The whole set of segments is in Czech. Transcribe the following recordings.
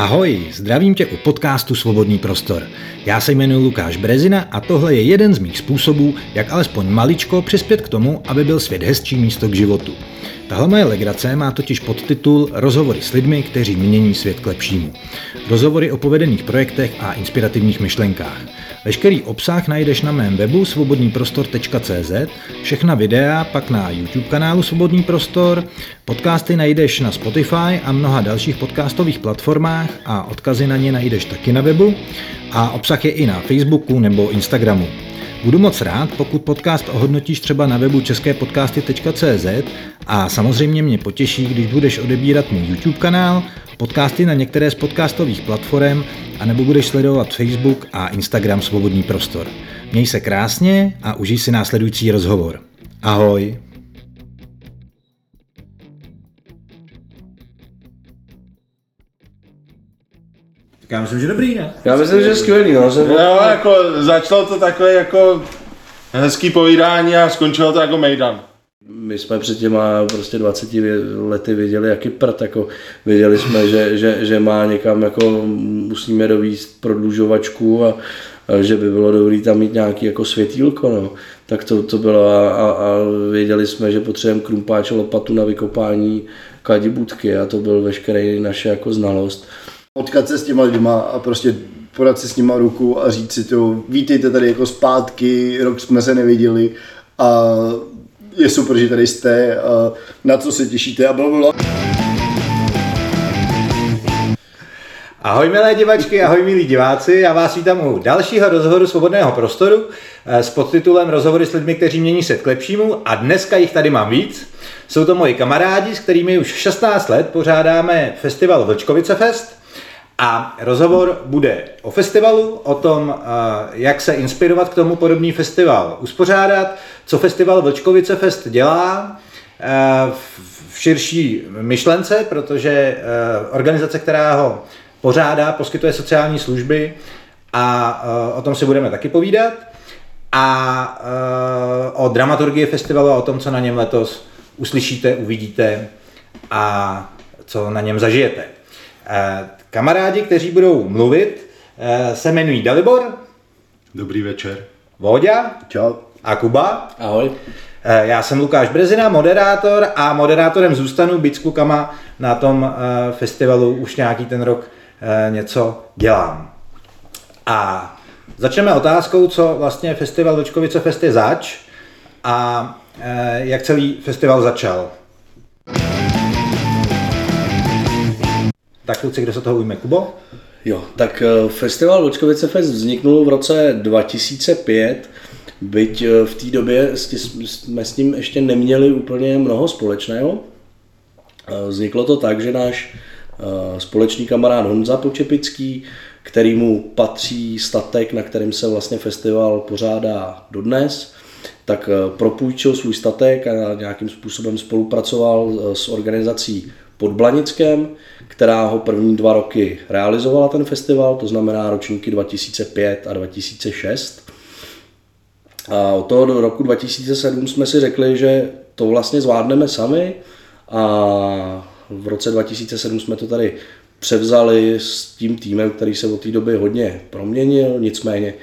Ahoj, zdravím tě u podcastu Svobodný prostor. Já se jmenuji Lukáš Brezina a tohle je jeden z mých způsobů, jak alespoň maličko přispět k tomu, aby byl svět hezčí místo k životu. Tahle moje legrace má totiž podtitul Rozhovory s lidmi, kteří mění svět k lepšímu. Rozhovory o povedených projektech a inspirativních myšlenkách. Veškerý obsah najdeš na mém webu svobodnýprostor.cz, všechna videa pak na YouTube kanálu Svobodný prostor, podcasty najdeš na Spotify a mnoha dalších podcastových platformách a odkazy na ně najdeš taky na webu a obsah je i na Facebooku nebo Instagramu. Budu moc rád, pokud podcast ohodnotíš třeba na webu česképodcasty.cz a samozřejmě mě potěší, když budeš odebírat můj YouTube kanál, podcasty na některé z podcastových platform a nebo budeš sledovat Facebook a Instagram Svobodný prostor. Měj se krásně a užij si následující rozhovor. Ahoj! Já myslím, že dobrý, ne? Já myslím, že skvělý, no. Jsem Jo, jako začalo to takové jako hezký povídání a skončilo to jako mejdan. My jsme před těma prostě 20 lety věděli, jaký prd, jako věděli jsme, že, že, že má někam jako musíme dovíst prodlužovačku a, a že by bylo dobré tam mít nějaký jako světýlko, no. Tak to, to bylo a, a, a věděli jsme, že potřebujeme krumpáč lopatu na vykopání kadibutky a to byl veškerý naše jako znalost. potkat se s těma lidma a prostě podat si s nima ruku a říct si to, vítejte tady jako zpátky, rok jsme se neviděli a je super, že tady jste, na co se těšíte a blablabla. Ahoj milé divačky, ahoj milí diváci, já vás vítám u dalšího rozhovoru Svobodného prostoru eh, s podtitulem Rozhovory s lidmi, kteří mění svět k lepšímu a dneska jich tady mám víc. Jsou to moji kamarádi, s kterými už 16 let pořádáme festival Vlčkovice Fest a rozhovor bude o festivalu, o tom, eh, jak se inspirovat k tomu podobný festival uspořádat, co festival Vlčkovice Fest dělá, eh, v širší myšlence, protože eh, organizace, která ho pořádá, poskytuje sociální služby a o tom si budeme taky povídat. A o dramaturgii festivalu a o tom, co na něm letos uslyšíte, uvidíte a co na něm zažijete. Kamarádi, kteří budou mluvit, eh, se jmenují Dalibor, Dobrý večer. Vóďa Čau. a Kuba. Ahoj. Eh, Já jsem Lukáš Brezina, moderátor a moderátorem zůstanu, byť s klukama na tom eh, festivalu už nějaký ten rok něco dělám. A začneme otázkou, co vlastně festival Vlčkovice Fest je zač a jak celý festival začal. Tak kluci, kdo se toho ujme? Kubo? Jo, tak eh, festival Vlčkovice Fest vzniknul v roce 2005, byť eh, v té době jsme s ním ještě neměli úplně mnoho společného. Eh, vzniklo to tak, že náš společný kamarád Honza Počepický, kterýmu patří statek, na kterém se vlastně festival pořádá dodnes, tak propůjčil svůj statek a nějakým způsobem spolupracoval s organizací pod Blanickem, která ho první dva roky realizovala ten festival, to znamená ročníky 2005 a 2006. A od toho do roku 2007 jsme si řekli, že to vlastně zvládneme sami a v roce 2007 jsme to tady převzali s tím týmem, který se od té doby hodně proměnil, nicméně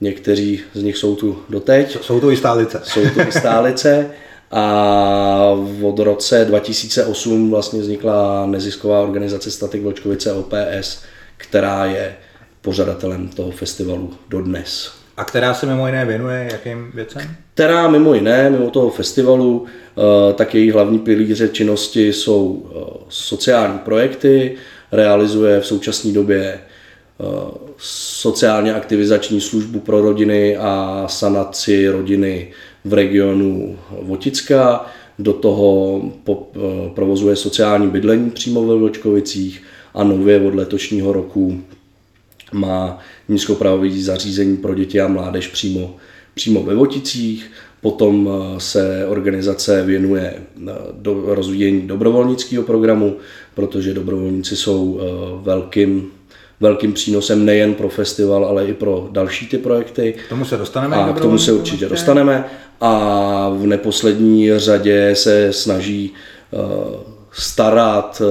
někteří z nich jsou tu doteď. Jsou to i stálice. Jsou to i stálice a od roce 2008 vlastně vznikla nezisková organizace Statik Vlčkovice OPS, která je pořadatelem toho festivalu dodnes. A která se mimo jiné věnuje jakým věcem? Která mimo jiné, mimo toho festivalu, eh, tak její hlavní pilíře činnosti jsou eh, sociální projekty, realizuje v současné době eh, sociálně aktivizační službu pro rodiny a sanaci rodiny v regionu Voticka, do toho eh, provozuje sociální bydlení přímo ve Vlčkovicích a nově od letošního roku má nízkopravové zařízení pro děti a mládež přímo, přímo ve Voticích. Potom eh, se organizace věnuje eh, do rozvíjení dobrovolnického programu, protože dobrovolníci jsou velkým velkým přínosem nejen pro festival, ale i pro další ty projekty. K tomu se dostaneme. A k tomu se určitě dostaneme. A v neposlední řadě se snaží uh, starat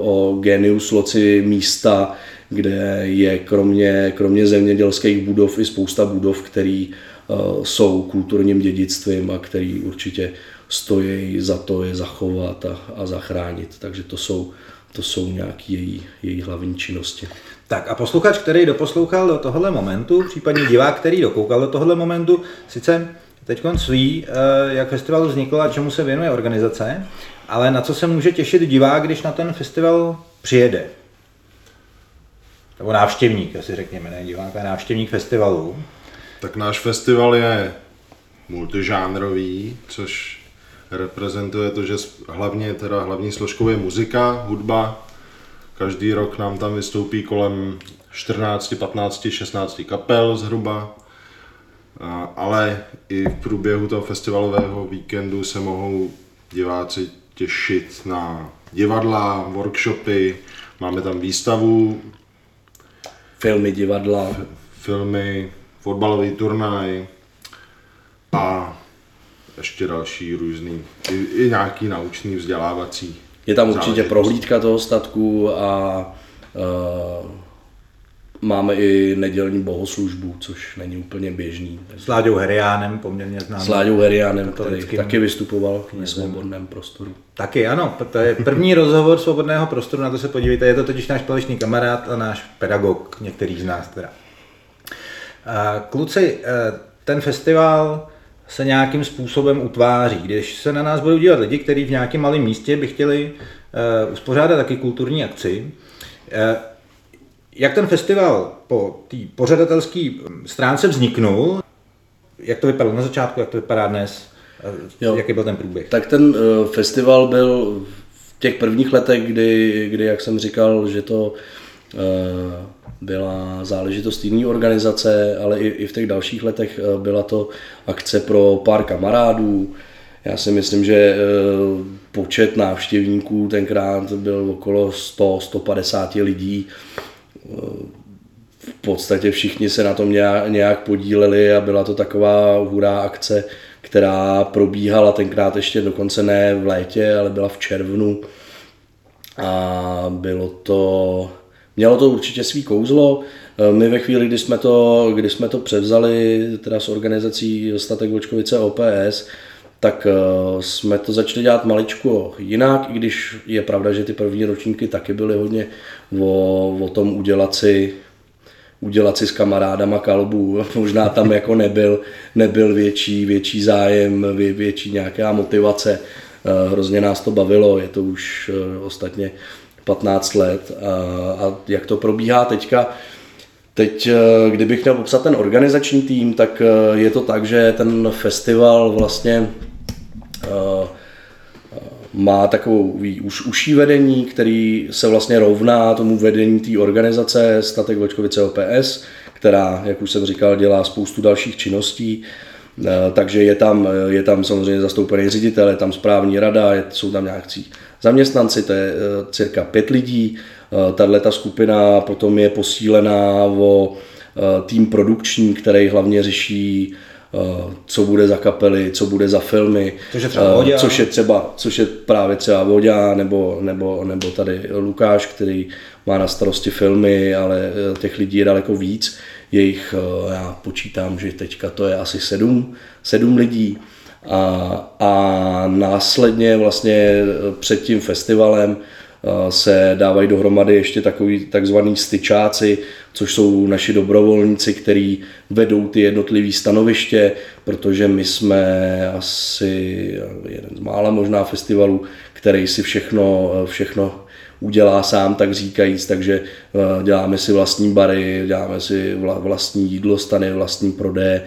o genius loci místa, kde je kromě, kromě zemědělských budov i spousta budov, které jsou kulturním dědictvím a který určitě stojí za to je zachovat a, a zachránit. Takže to jsou, to jsou nějaké její, její hlavní činnosti. Tak a posluchač, který doposlouchal do tohohle momentu, případně divák, který dokoukal do tohohle momentu, sice teď ví, eh, jak festival vznikl a čemu se věnuje organizace, ale na co se může těšit divák, když na ten festival přijede? Nebo návštěvník, asi řekněme, ne divák, ale návštěvník festivalu. Tak náš festival je multižánrový, což reprezentuje to, že hlavně teda hlavní složkou je muzika, hudba. Každý rok nám tam vystoupí kolem 14, 15, 16 kapel zhruba. Ale i v průběhu toho festivalového víkendu se mohou diváci těšit na divadla, workshopy, máme tam výstavu. Filmy, divadla. Filmy, fotbalový turnaj a ještě další různý, i, i nějaký naučný, vzdělávací. Je tam určitě prohlídka toho statku a uh, máme i nedělní bohoslužbu, což není úplně běžný. S Láďou Heriánem poměrně znám. S Láďou Heriánem, který taky vystupoval v svobodném prostoru. Taky ano, to je první rozhovor svobodného prostoru, na to se podívejte, je to totiž náš společný kamarád a náš pedagog, některý z nás teda. Kluci, eh, ten festival se nějakým způsobem utváří. Když se na nás budou dívat lidi, kteří v nějakém malém místě by chtěli uh, uspořádat taky kulturní akci, uh, jak ten festival po té pořadatelské stránce vzniknul, jak to vypadalo na začátku, jak to vypadá dnes, jo. jaký byl ten průběh? Tak ten uh, festival byl v těch prvních letech, kdy, kdy jak jsem říkal, že to uh, byla záležitost jiné organizace, ale i, i v těch dalších letech eh, byla to akce pro pár kamarádů. Já si myslím, že eh, počet návštěvníků tenkrát byl okolo 100-150 lidí. Eh, v podstatě všichni se na tom nějak podíleli a byla to taková hurá akce, která probíhala tenkrát ještě dokonce ne v létě, ale byla v červnu. A bylo to Mělo to určitě svý kouzlo. Eh, my ve chvíli, kdy jsme to, kdy jsme to převzali teda s organizací Statek Vočkovice OPS, tak eh, jsme to začali dělat maličko jinak, i když je pravda, že ty první ročníky taky byly hodně o, o tom udělat si, udělat si s kamarádama kalbu. Možná tam jako nebyl, nebyl větší, větší zájem, vě, větší nějaká motivace. Eh, hrozně nás to bavilo, je to už ostatně 15 let a, a jak to probíhá teďka. Teď, eh, kdybych měl popsat ten organizační tým, tak eh, je to tak, že ten festival vlastně eh, má takovou už uší vedení, který se vlastně rovná tomu vedení té organizace Statek Vlčkovice OPS, která, jak už jsem říkal, dělá spoustu dalších činností. Takže je tam, je tam samozřejmě zastoupený ředitel, je tam správní rada, jsou tam nějaký zaměstnanci, to je eh, cirka pět lidí. Eh, tahle ta skupina potom je posílená o eh, tým produkční, který hlavně řeší co bude za kapely, co bude za filmy, což je třeba Vodě, což je, třeba, což je právě třeba Vodě, nebo, nebo, nebo tady Lukáš, který má na starosti filmy, ale těch lidí je daleko víc. Jejich, já počítám, že teďka to je asi sedm, sedm lidí. A, a následně vlastně před tím festivalem se dávají dohromady ještě takový takzvaný styčáci, což jsou naši dobrovolníci, kteří vedou ty jednotlivé stanoviště, protože my jsme asi jeden z mála možná festivalů, který si všechno, všechno udělá sám, tak říkajíc, takže děláme si vlastní bary, děláme si vlastní jídlo, stany, vlastní prodeje,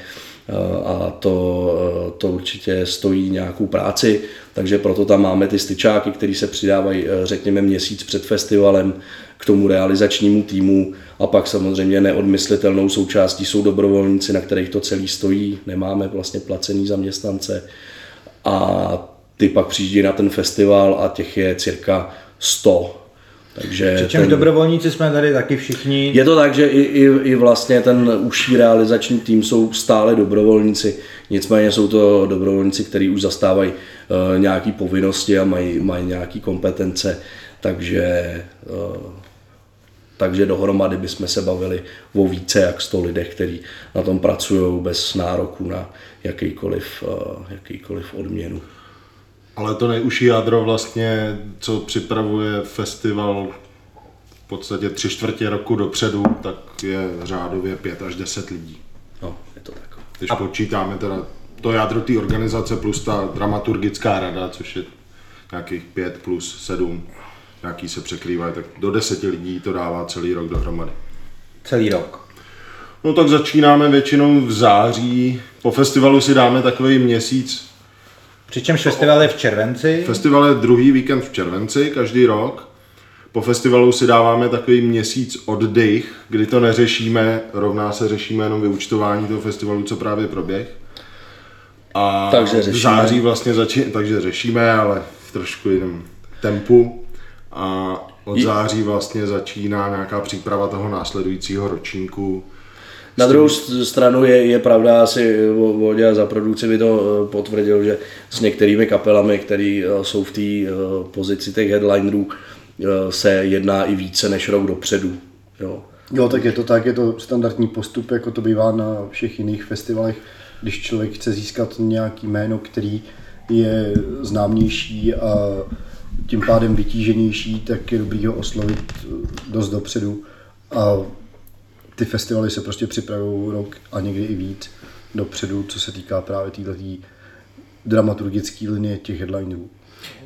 a to, to určitě stojí nějakou práci, takže proto tam máme ty styčáky, které se přidávají, eh, řekněme, měsíc před festivalem k tomu realizačnímu týmu. A pak samozřejmě neodmyslitelnou součástí jsou dobrovolníci, na kterých to celý stojí, nemáme vlastně placený zaměstnance. A ty pak přijíždí na ten festival a těch je cirka 100 Takže Přičemž ten... dobrovolníci jsme tady taky všichni. Je to tak, že i, i, i vlastně ten užší realizační tým jsou stále dobrovolníci, nicméně jsou to dobrovolníci, kteří už zastávají uh, nějaké povinnosti a mají, mají nějaké kompetence, takže, uh, takže dohromady bychom se bavili o více jak 100 lidech, kteří na tom pracují bez nároku na jakýkoliv, uh, jakýkoliv odměnu. Ale to nejužší jádro vlastně, co připravuje festival v podstatě tři čtvrtě roku dopředu, tak je řádově pět až deset lidí. No, je to tak. Když A... počítáme teda to jádro té organizace plus ta dramaturgická rada, což je nějakých pět plus sedm, nějaký se překrývají, tak do deseti lidí to dává celý rok dohromady. Celý rok. No tak začínáme většinou v září, po festivalu si dáme takový měsíc Přičemž festival je v červenci. Festival je druhý víkend v červenci každý rok. Po festivalu si dáváme takový měsíc oddych, kdy to neřešíme, rovná se řešíme jenom vyučtování toho festivalu, co právě proběh. A takže řešíme. v září vlastně začíná, takže řešíme, ale v trošku jiném tempu. A od září vlastně začíná nějaká příprava toho následujícího ročníku, na druhou stranu je, je pravda, asi Vodě za produkci by to eh, potvrdil, že s některými kapelami, které eh, jsou v té eh, pozici těch headlinerů, se jedná i více než rok dopředu. Jo. jo, tak je to tak, je to standardní postup, jako to bývá na všech jiných festivalech. Když člověk chce získat nějaký jméno, který je známější a tím pádem vytíženější, tak je dobrý ho oslovit dost dopředu. A ty festivaly se prostě připravují rok a někdy i víc dopředu, co se týká právě této dramaturgické linie těch headlinerů.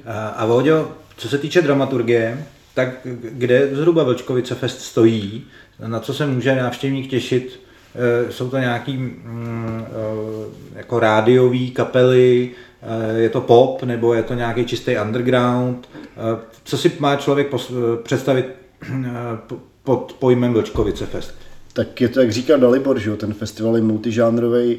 A, a Voďo, co se týče dramaturgie, tak kde zhruba Vlčkovice Fest stojí, na co se může návštěvník těšit? E, jsou to nějaký mm, e, jako rádiový kapely, e, je to pop, nebo je to nějaký čistý underground? Co si má člověk představit pod pojmem Vlčkovice Fest? Tak je to, jak říká Dalibor, že jo, ten festival je multižánrový,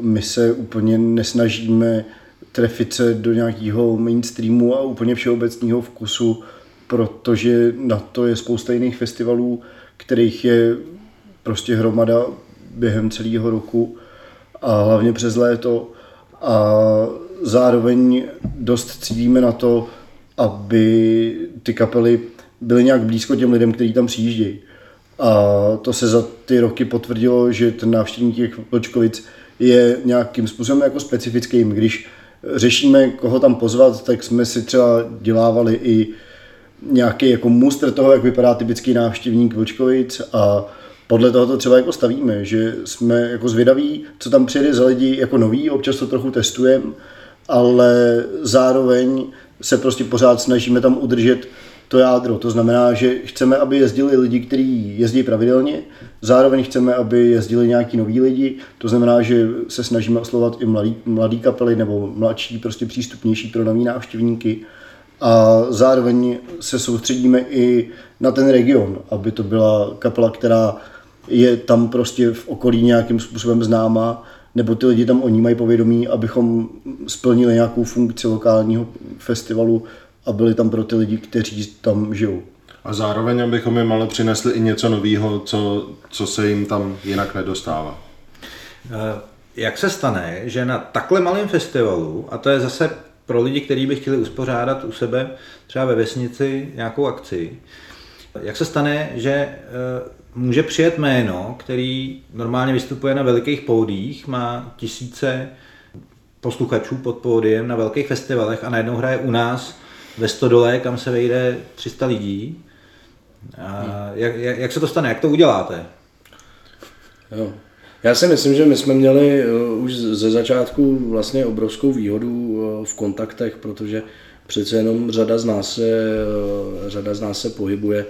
my se úplně nesnažíme trefit se do nějakého mainstreamu a úplně všeobecného vkusu, protože na to je spousta jiných festivalů, kterých je prostě hromada během celého roku a hlavně přes léto a zároveň dost cítíme na to, aby ty kapely byly nějak blízko těm lidem, kteří tam přijíždějí. A to se za ty roky potvrdilo, že ten návštěvník těch Vlčkovic je nějakým způsobem jako specifickým. Když řešíme, koho tam pozvat, tak jsme si třeba dělávali i nějaký jako mustr toho, jak vypadá typický návštěvník Vlčkovic a podle toho to třeba jako stavíme, že jsme jako zvědaví, co tam přijede za lidi jako nový, občas to trochu testujeme, ale zároveň se prostě pořád snažíme tam udržet to jádro. To znamená, že chceme, aby jezdili lidi, kteří jezdí pravidelně, zároveň chceme, aby jezdili nějaký noví lidi, to znamená, že se snažíme oslovat i mladý, mladý kapely nebo mladší, prostě přístupnější pro nový návštěvníky. A zároveň se soustředíme i na ten region, aby to byla kapela, která je tam prostě v okolí nějakým způsobem známá, nebo ty lidi tam o ní mají povědomí, abychom splnili nějakou funkci lokálního festivalu a byli tam pro ty lidi, kteří tam žijou. A zároveň, abychom jim ale přinesli i něco nového, co, co se jim tam jinak nedostává. Eh, jak se stane, že na takhle malém festivalu, a to je zase pro lidi, kteří by chtěli uspořádat u sebe třeba ve vesnici nějakou akci, jak se stane, že eh, může přijet jméno, který normálně vystupuje na velikých pódích, má tisíce posluchačů pod pódiem na velkých festivalech a najednou hraje u nás ve Stodole, kam se vejde 300 lidí. A jak, jak, jak se to stane? Jak to uděláte? Jo. Já si myslím, že my jsme měli uh, už ze začátku vlastně obrovskou výhodu uh, v kontaktech, protože přece jenom řada z nás se, uh, řada z nás se pohybuje,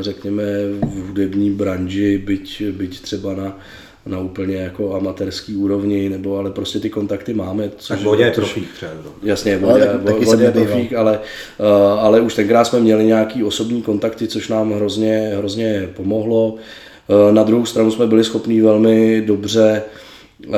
řekněme, v hudební branži, byť, byť třeba na na úplně jako amatérský úrovni, nebo ale prostě ty kontakty máme. Což, tak Vodě je profík třeba. Jasně, Vodě, no, tak, vodě je profík, ale, uh, ale už tenkrát jsme měli nějaký osobní kontakty, což nám hrozně, hrozně pomohlo. Uh, na druhou stranu jsme byli schopni velmi dobře uh,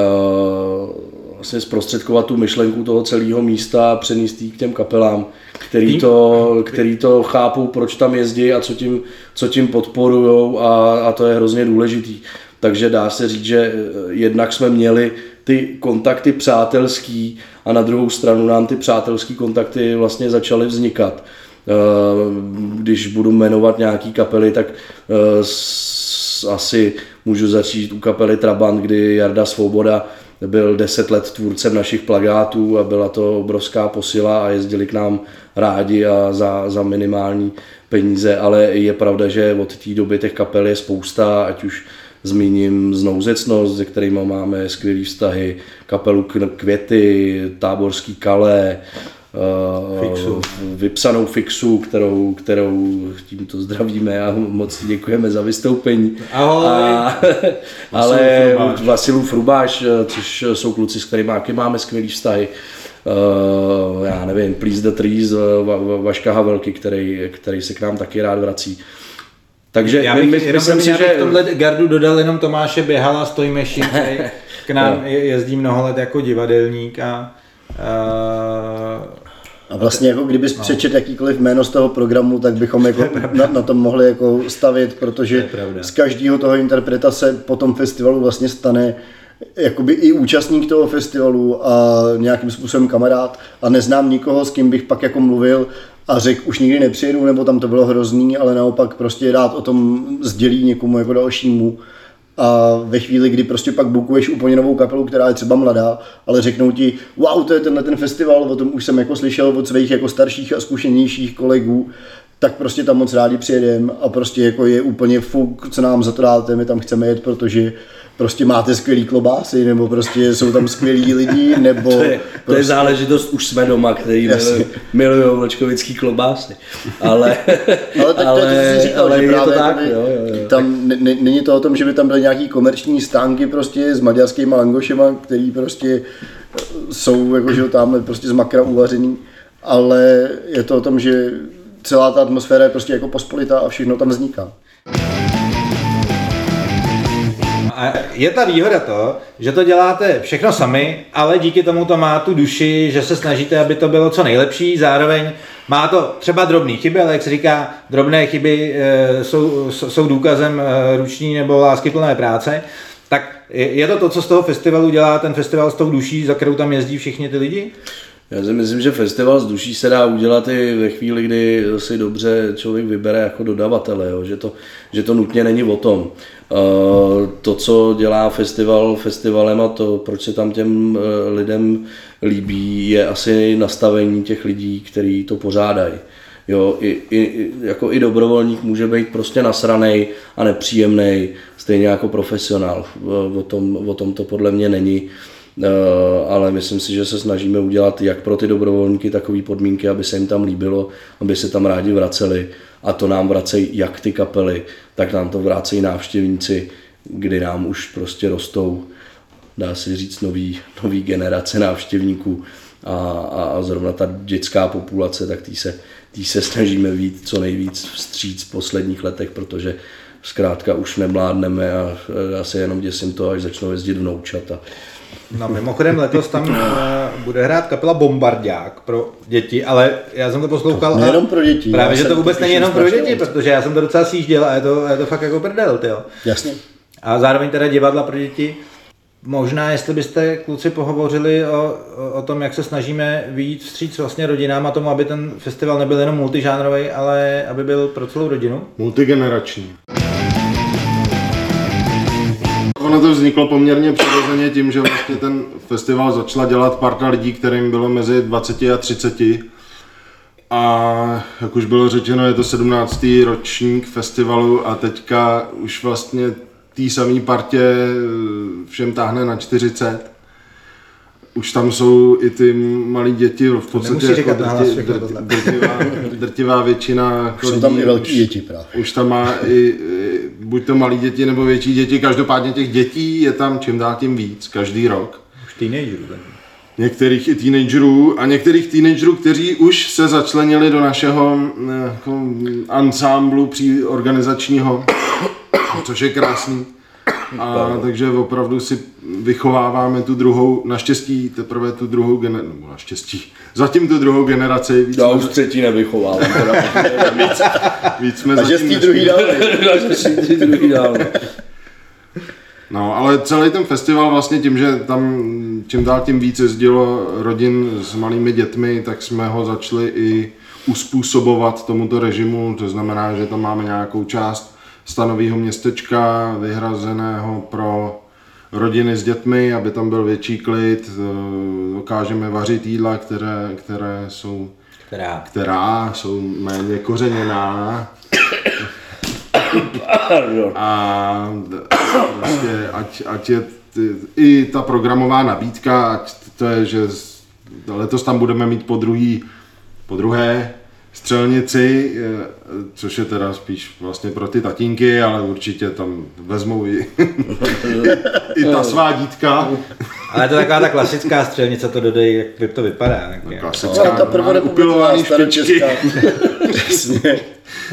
vlastně zprostředkovat tu myšlenku toho celého místa a přenést ji k těm kapelám, který to, který to chápou, proč tam jezdí a co tím, co tím podporujou a, a to je hrozně důležitý. Takže dá se říct, že eh, jednak jsme měli ty kontakty přátelský a na druhou stranu nám ty přátelský kontakty vlastně začaly vznikat. Eh, Když budu jmenovat nějaký kapely, tak eh, asi můžu začít u kapely Trabant, kdy Jarda Svoboda byl 10 let tvůrcem našich plagátů a byla to obrovská posila a jezdili k nám rádi a za, za minimální peníze, ale je pravda, že od té doby těch kapel je spousta, ať už zmíním Znouzecnost, se kterými máme skvělé vztahy, kapelu Květy, Táborský Kale, eh, Fixu. vypsanou fixu, kterou, kterou tímto zdravíme a moc děkujeme za vystoupení. Ahoj. A, ale. Vasilův Frubáš, což jsou kluci, s kterými máme skvělý vztahy. Uh, já nevím, Please the Trees, uh, Va- Va- Vaška Havelky, který, který se k nám taky rád vrací. Takže Já my, bych, my, jenom, myslím si, že v tomhle gardu dodal jenom Tomáše Běhala z Tojmeši, který k nám je- jezdí mnoho let jako divadelník a uh, A vlastně jako kdybys no. přečet jakýkoliv jméno z toho programu, tak bychom jako na, na tom mohli jako stavit, protože z každého toho interpreta se po tom festivalu vlastně stane jakoby i účastník toho festivalu a nějakým způsobem kamarád. A neznám nikoho, s kým bych pak jako mluvil a řekl, už nikdy nepřijedu, nebo tam to bylo hrozný, ale naopak prostě rád o tom sdělí někomu jako dalšímu. A ve chvíli, kdy prostě pak bukuješ úplně novou kapelu, která je třeba mladá, ale řeknou ti, wow, to je tenhle ten festival, o tom už jsem jako slyšel od svých jako starších a zkušenějších kolegů, tak prostě tam moc rádi přijedem a prostě jako je úplně fuk, co nám za to dáte, my tam chceme jet, protože prostě máte skvělý klobásy, nebo prostě jsou tam skvělí lidi, nebo to je, to je prostě, záležitost, už jsme doma, který milují vlčkovický klobásy. Ale, ale tak to je, to, jsi říkal, ale že je právě to tak, jakoby jo, jo, jo. tam ne, ne, není to o tom, že by tam byly nějaký komerční stánky prostě s maďarskýma langošema, který prostě eh, jsou jakože tam prostě z makra uvařený, ale je to o tom, že celá ta atmosféra je prostě jako pospolitá a všechno tam vzniká. A je ta výhoda to, že to děláte všechno sami, ale díky tomu to má tu duši, že se snažíte, aby to bylo co nejlepší, zároveň má to třeba drobné chyby, ale jak se říká, drobné chyby e, jsou, jsou důkazem e, ruční nebo láskyplné práce, tak je je to to, co z toho festivalu dělá ten festival s tou duší, za kterou tam jezdí všichni ty lidi? Já si myslím, že festival s duší se dá udělat i ve chvíli, kdy si dobře člověk vybere jako dodavatele, jo? Že, to, že to nutně není o tom. Uh, to, co dělá festival festivalem a to, proč se tam těm uh, lidem líbí, je asi nastavení těch lidí, kteří to pořádají. Jo, i, i, jako i dobrovolník může být prostě nasranej a nepříjemný, stejně jako profesionál. O tom, o tom to podle mě není. Eh, ale myslím si, že se snažíme udělat jak pro ty dobrovolníky takové podmínky, aby se jim tam líbilo, aby se tam rádi vraceli a to nám vracejí jak ty kapely, tak nám to vracejí návštěvníci, kdy nám už prostě rostou, dá se říct, nový, nový generace návštěvníků a, a, a zrovna ta dětská populace, tak tý se, tý se snažíme víc co nejvíc vstříc v posledních letech, protože zkrátka už nemládneme a já se jenom děsím to, až začnou jezdit vnoučata. No mimochodem letos tam eh, bude hrát kapela Bombardák pro děti, ale já jsem to poslouchal. a Nejenom pro děti, Právě, že to to vůbec není jenom pro děti, moc. protože já jsem to docela sjížděl a je to, je to fakt jako prdel, tyjo. Jasně. A zároveň teda divadla pro děti. Možná, jestli byste kluci pohovořili o, o, o tom, jak se snažíme vyjít vstříc vlastně rodinám a tomu, aby ten festival nebyl jenom multižánrový, ale aby byl pro celou rodinu. Multigenerační. Ono to vzniklo poměrně přirozeně tím, že vlastně ten festival začala dělat parta lidí, kterým bylo mezi 20 a 30. A jak už bylo řečeno, je to 17. ročník festivalu a teďka už vlastně té samé partě eh, všem táhne na 40. Už tam jsou i ty malí děti, v podstatě jako drti, drti, drtivá, drtivá většina jako Jsou tam lidí i velký už- děti právě. už tam má i, i buď to malí děti nebo větší děti, každopádně těch dětí je tam čím dál tím víc, každý rok. Už teenagerů. Některých i teenagerů a některých teenagerů, kteří už se začlenili do našeho eh, jako, ansámblu při organizačního, což je krásný. A takže opravdu si vychováváme tu druhou, naštěstí teprve tu druhou generaci, nebo naštěstí, zatím tu druhou generaci. Víc, Já už jsme, třetí nevychovávám. teda. víc, víc jsme A že z druhý dál. Druhý dál. no. No, ale celý ten festival vlastně tím, že tam čím dál tím víc jezdilo rodin s malými dětmi, tak jsme ho začali i uspůsobovat tomuto režimu, to znamená, že tam máme nějakou část stanového městečka vyhrazeného pro rodiny s dětmi, aby tam byl větší klid, eh, dokážeme vařit jídla, které, které jsou, Která? která jsou méně kořeněná, a prostě ať, ať je ty, i ta programová nabídka, ať to je, že letos tam budeme mít po druhý, po druhé střelnici, eh, což je teda spíš vlastně pro ty tatínky, ale určitě tam vezmou i, i ta svá dítka. Ale je to taková ta klasická střelnice, to dodej, jak to vypadá. Tak je. Klasická, No, ta prvorepubliková staročeská. Přesně.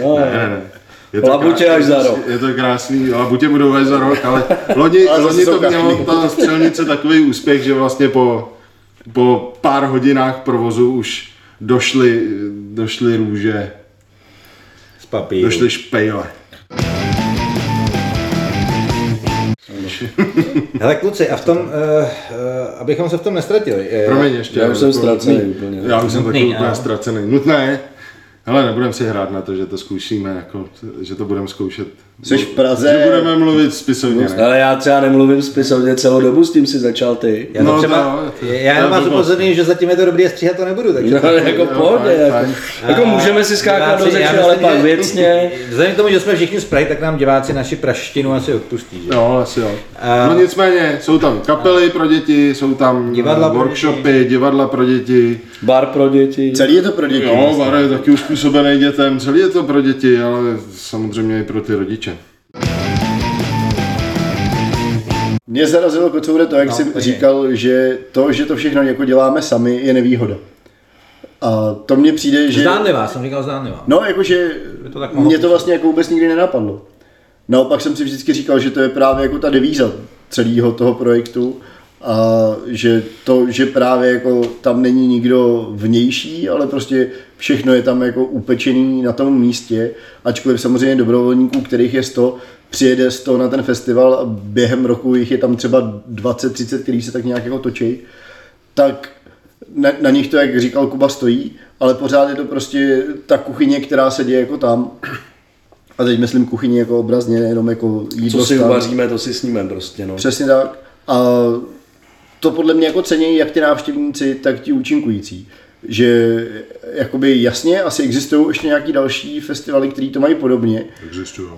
No, Ne, ne, ne. Je to Labutě krásný, až za rok. Je to krásný, labutě budou až za rok, ale loni, Ale loni to mělo ta střelnice takový úspěch, že vlastně po, po pár hodinách provozu už došly, došly růže, Z papíru. došly špejle. Hele kluci, a v tom, uh, uh, abychom se v tom nestratili. eh, Promiň ještě. Já už jsem jako ztracený nutný. úplně. Já už jsem Nutný, taky úplně ano. ztracený. Nutné. Hele, nebudeme si hrát na to, že to zkoušíme, jako, že to budeme zkoušet. Jsi v Praze. Že budeme mluvit spisovně, ne? Ale já třeba nemluvím spisovně celou dobu, s tím si začal ty. Já, No, třeba, to- to- já jenom vás blbost. upozorňuji, že zatím je to dobrý a stříhat to nebudu, takže... No, jako jo, pohodě, jako, fajn. jako A můžeme si skákat do řeči, ale pak že- věcně. Vzhledem k tomu, že jsme všichni z Prahy, tak nám diváci naši praštinu asi odpustí. Že? Jo, asi jo. A- No nicméně, jsou tam kapely pro děti, jsou tam Divadla pro workshopy, divadla pro děti. Bar pro děti. Celý je to pro děti. Jo, bar je taky uspůsobený dětem, celý je to pro děti, ale samozřejmě i pro ty rodiče. Mě zarazilo kocoure to, jak No, jsi pojď. říkal, že to, že to všechno jako děláme sami, je nevýhoda. A to mně přijde, že... Zdánlivá, jsem říkal zdánlivá. No, jakože to tak mě to vlastně jako vůbec nikdy nenapadlo. Naopak jsem si vždycky říkal, že to je právě jako ta devíza celého toho projektu a že to, že právě jako tam není nikdo vnější, ale prostě všechno je tam jako upečený na tom místě, ačkoliv samozřejmě dobrovolníků, kterých je 100, přijede 100 na ten festival a během roku jich je tam třeba 20-30, který se tak nějak jako točí, tak na, na nich to, jak říkal Kuba, stojí, ale pořád je to prostě ta kuchyně, která se děje jako tam. A teď myslím kuchyni jako obrazně, nejenom jako jídlo. Co si stav. uvaříme, to si sníme prostě, no. Přesně tak. A to podle mě jako cení jak ty návštěvníci, tak ti účinkující. Že jakoby jasně, asi existují ještě nějaký další festivaly, který to mají podobně. Existují.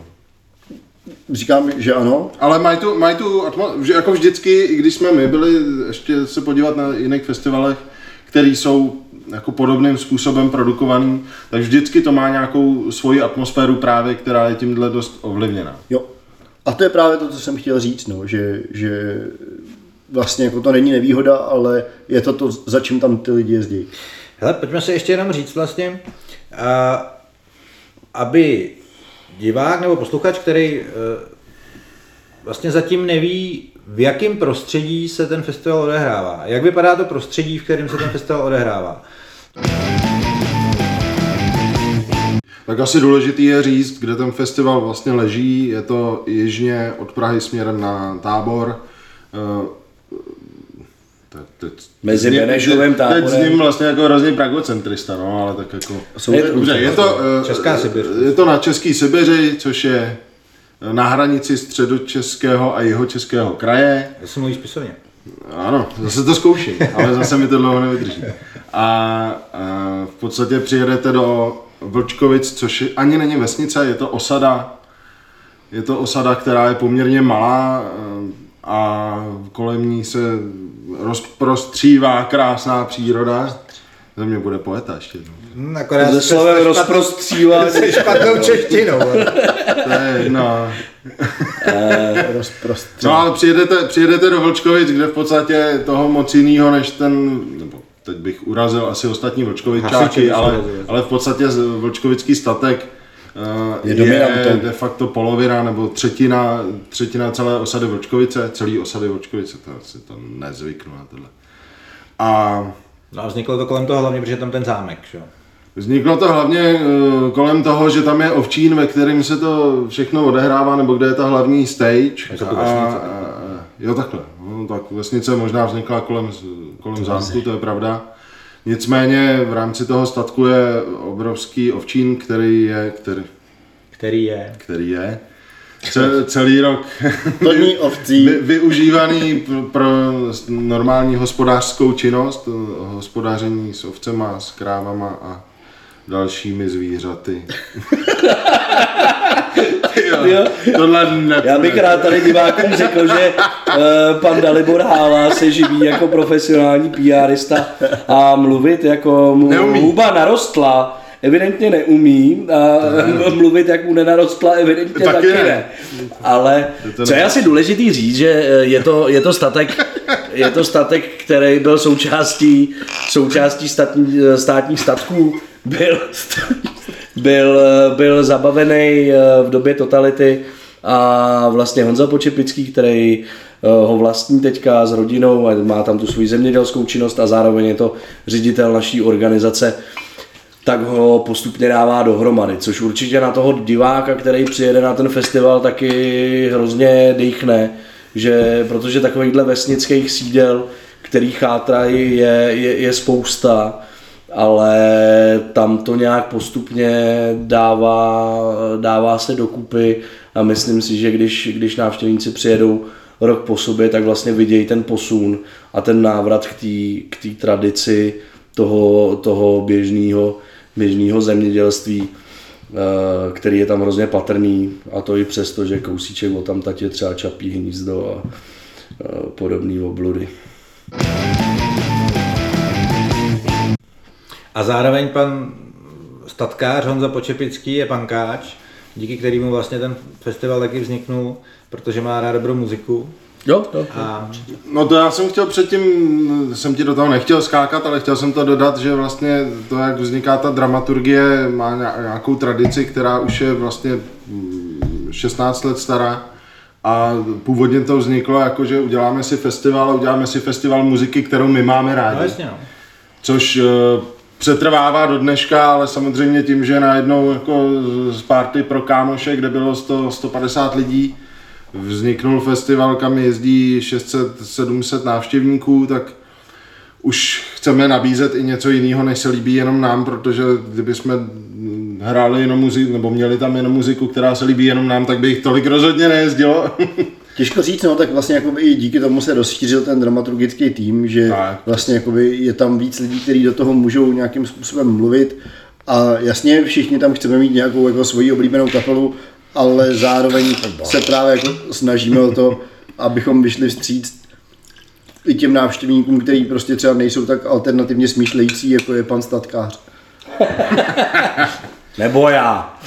Říkám, že ano. Ale mají tu, mají tu že jako vždycky, i když jsme my byli ještě se podívat na jiných festivalech, které jsou jako podobným způsobem produkovaný, tak vždycky to má nějakou svoji atmosféru právě, která je tímhle dost ovlivněná. Jo. A to je právě to, co jsem chtěl říct, no, že, že vlastně jako to není nevýhoda, ale je to to, za čím tam ty lidi jezdí. Hele, pojďme si ještě jenom říct vlastně, a, aby divák nebo posluchač, který eh, vlastně zatím neví, v jakém prostředí se ten festival odehrává. Jak vypadá to prostředí, v kterém se ten festival odehrává. Tak asi důležitý je říct, kde ten festival vlastně leží. Je to jižně od Prahy směrem na tábor. Eh, te- teď- Mezi Benešovým teď- Teď táborem. s ním vlastně jako hrozně pragocentrista, no, ale tak jako... Jsou Je- to- Dobře, je to, eh, Česká Sibiř. Je to na Český Sibiři, což je na hranici středočeského a jihočeského kraje. Já jsem mluvíš pisovně. Ano, zase to zkouším, ale zase mi to dlouho nevydrží. A, a v podstatě přijedete do Vlčkovic, což je- ani není vesnice, je to osada. Je to osada, která je poměrně malá eh, a kolem ní se rozprostřívá krásná příroda. Ze mě bude poeta ještě jednou. Hm, akorát Se jste- slovem rozprostřívá. jste špatnou češtinou. To je jedna, rozprostřed. No ale přijedete, přijedete do Vlčkovic, kde v podstatě toho moc jinýho než ten, nebo teď bych urazil asi ostatní Vlčkovičáky, ale, ale v podstatě Vlčkovický statek eh, Je dominantou. de facto polovina nebo třetina, třetina celé osady Vlčkovice, celý osady Vlčkovice, to si to nezvyknu na tohle. A No a vzniklo to kolem toho hlavně, protože je tam ten zámek, že? jo? Vzniklo to hlavně eh, kolem toho, že tam je ovčín, ve kterém se to všechno odehrává, nebo kde je ta hlavní stage. Jako tu a, a, jo, takhle. No, tak vesnice možná vznikla kolem, kolem zámku, to je pravda. Nicméně v rámci toho statku je obrovský ovčín, který je, který, Který je. který je ce- celý rok Plný ovcí. vy, využívaný pro, normální hospodářskou činnost, hospodáření s ovcema, s krávama a dalšími zvířaty. jo, tohle ne, Já bych rád tady divákům řekl, že uh, pan Dalibor Hála se živí jako profesionální PRista a mluvit jako mu Neumí. huba narostla, evidentně neumí a mluvit, jak mu nenarostla, evidentně Taky taky, ne. ne. Ale co je ne. asi důležitý říct, že eh, je to, je to statek, je to statek, který byl součástí, součástí statní, státních statků, byl, byl, byl zabavený eh, v době totality a vlastně Honza Počepický, který eh, ho vlastní teďka s rodinou a má tam tu svou zemědělskou činnost a zároveň je to ředitel naší organizace, tak ho postupně dává dohromady, což určitě na toho diváka, který přijede na ten festival, taky hrozně dýchne, že protože takovýchhle vesnických sídel, který chátrají, je, je, je spousta, ale tam to nějak postupně dává, dává se dokupy a myslím si, že když, když návštěvníci přijedou rok po sobě, tak vlastně vidějí ten posun a ten návrat k té tradici toho, toho běžného běžného zemědělství, eh, který je tam hrozně patrný a to i přesto, že kousíček od tam je třeba čapí hnízdo a eh, podobné obludy. A zároveň pan statkář Honza Počepický je pankáč, díky kterému vlastně ten festival taky vzniknul, protože má rád dobrou muziku. Jo, jo. A No to já jsem chtěl předtím, jsem ti do toho nechtěl skákat, ale chtěl jsem to dodat, že vlastně to, jak vzniká ta dramaturgie, má ně- nějakou tradici, která už je vlastně mm, 16 let stará. A původně to vzniklo jako, že uděláme si festival a uděláme si festival muziky, kterou my máme rádi. no jasně no. Což eh, přetrvává do dneška, ale samozřejmě tím, že najednou jako z party pro kámoše, kde bylo 100, 150 lidí, vzniknul festival, kam jezdí 600-700 návštěvníků, tak už chceme nabízet i něco jiného, než se líbí jenom nám, protože kdyby jsme hráli jenom muziku, nebo měli tam jenom muziku, která se líbí jenom nám, tak by jich tolik rozhodně nejezdilo. Těžko říct, no, tak vlastně jakoby i díky tomu se rozšířil ten dramaturgický tým, že Tak. vlastně jakoby je tam víc lidí, kteří do toho můžou nějakým způsobem mluvit a jasně všichni tam chceme mít nějakou jako svoji oblíbenou kapelu, ale zároveň se právě jako snažíme o to, abychom vyšli vstříc i těm návštěvníkům, kteří prostě třeba nejsou tak alternativně smýšlející, jako je pan statkář. Nebo já.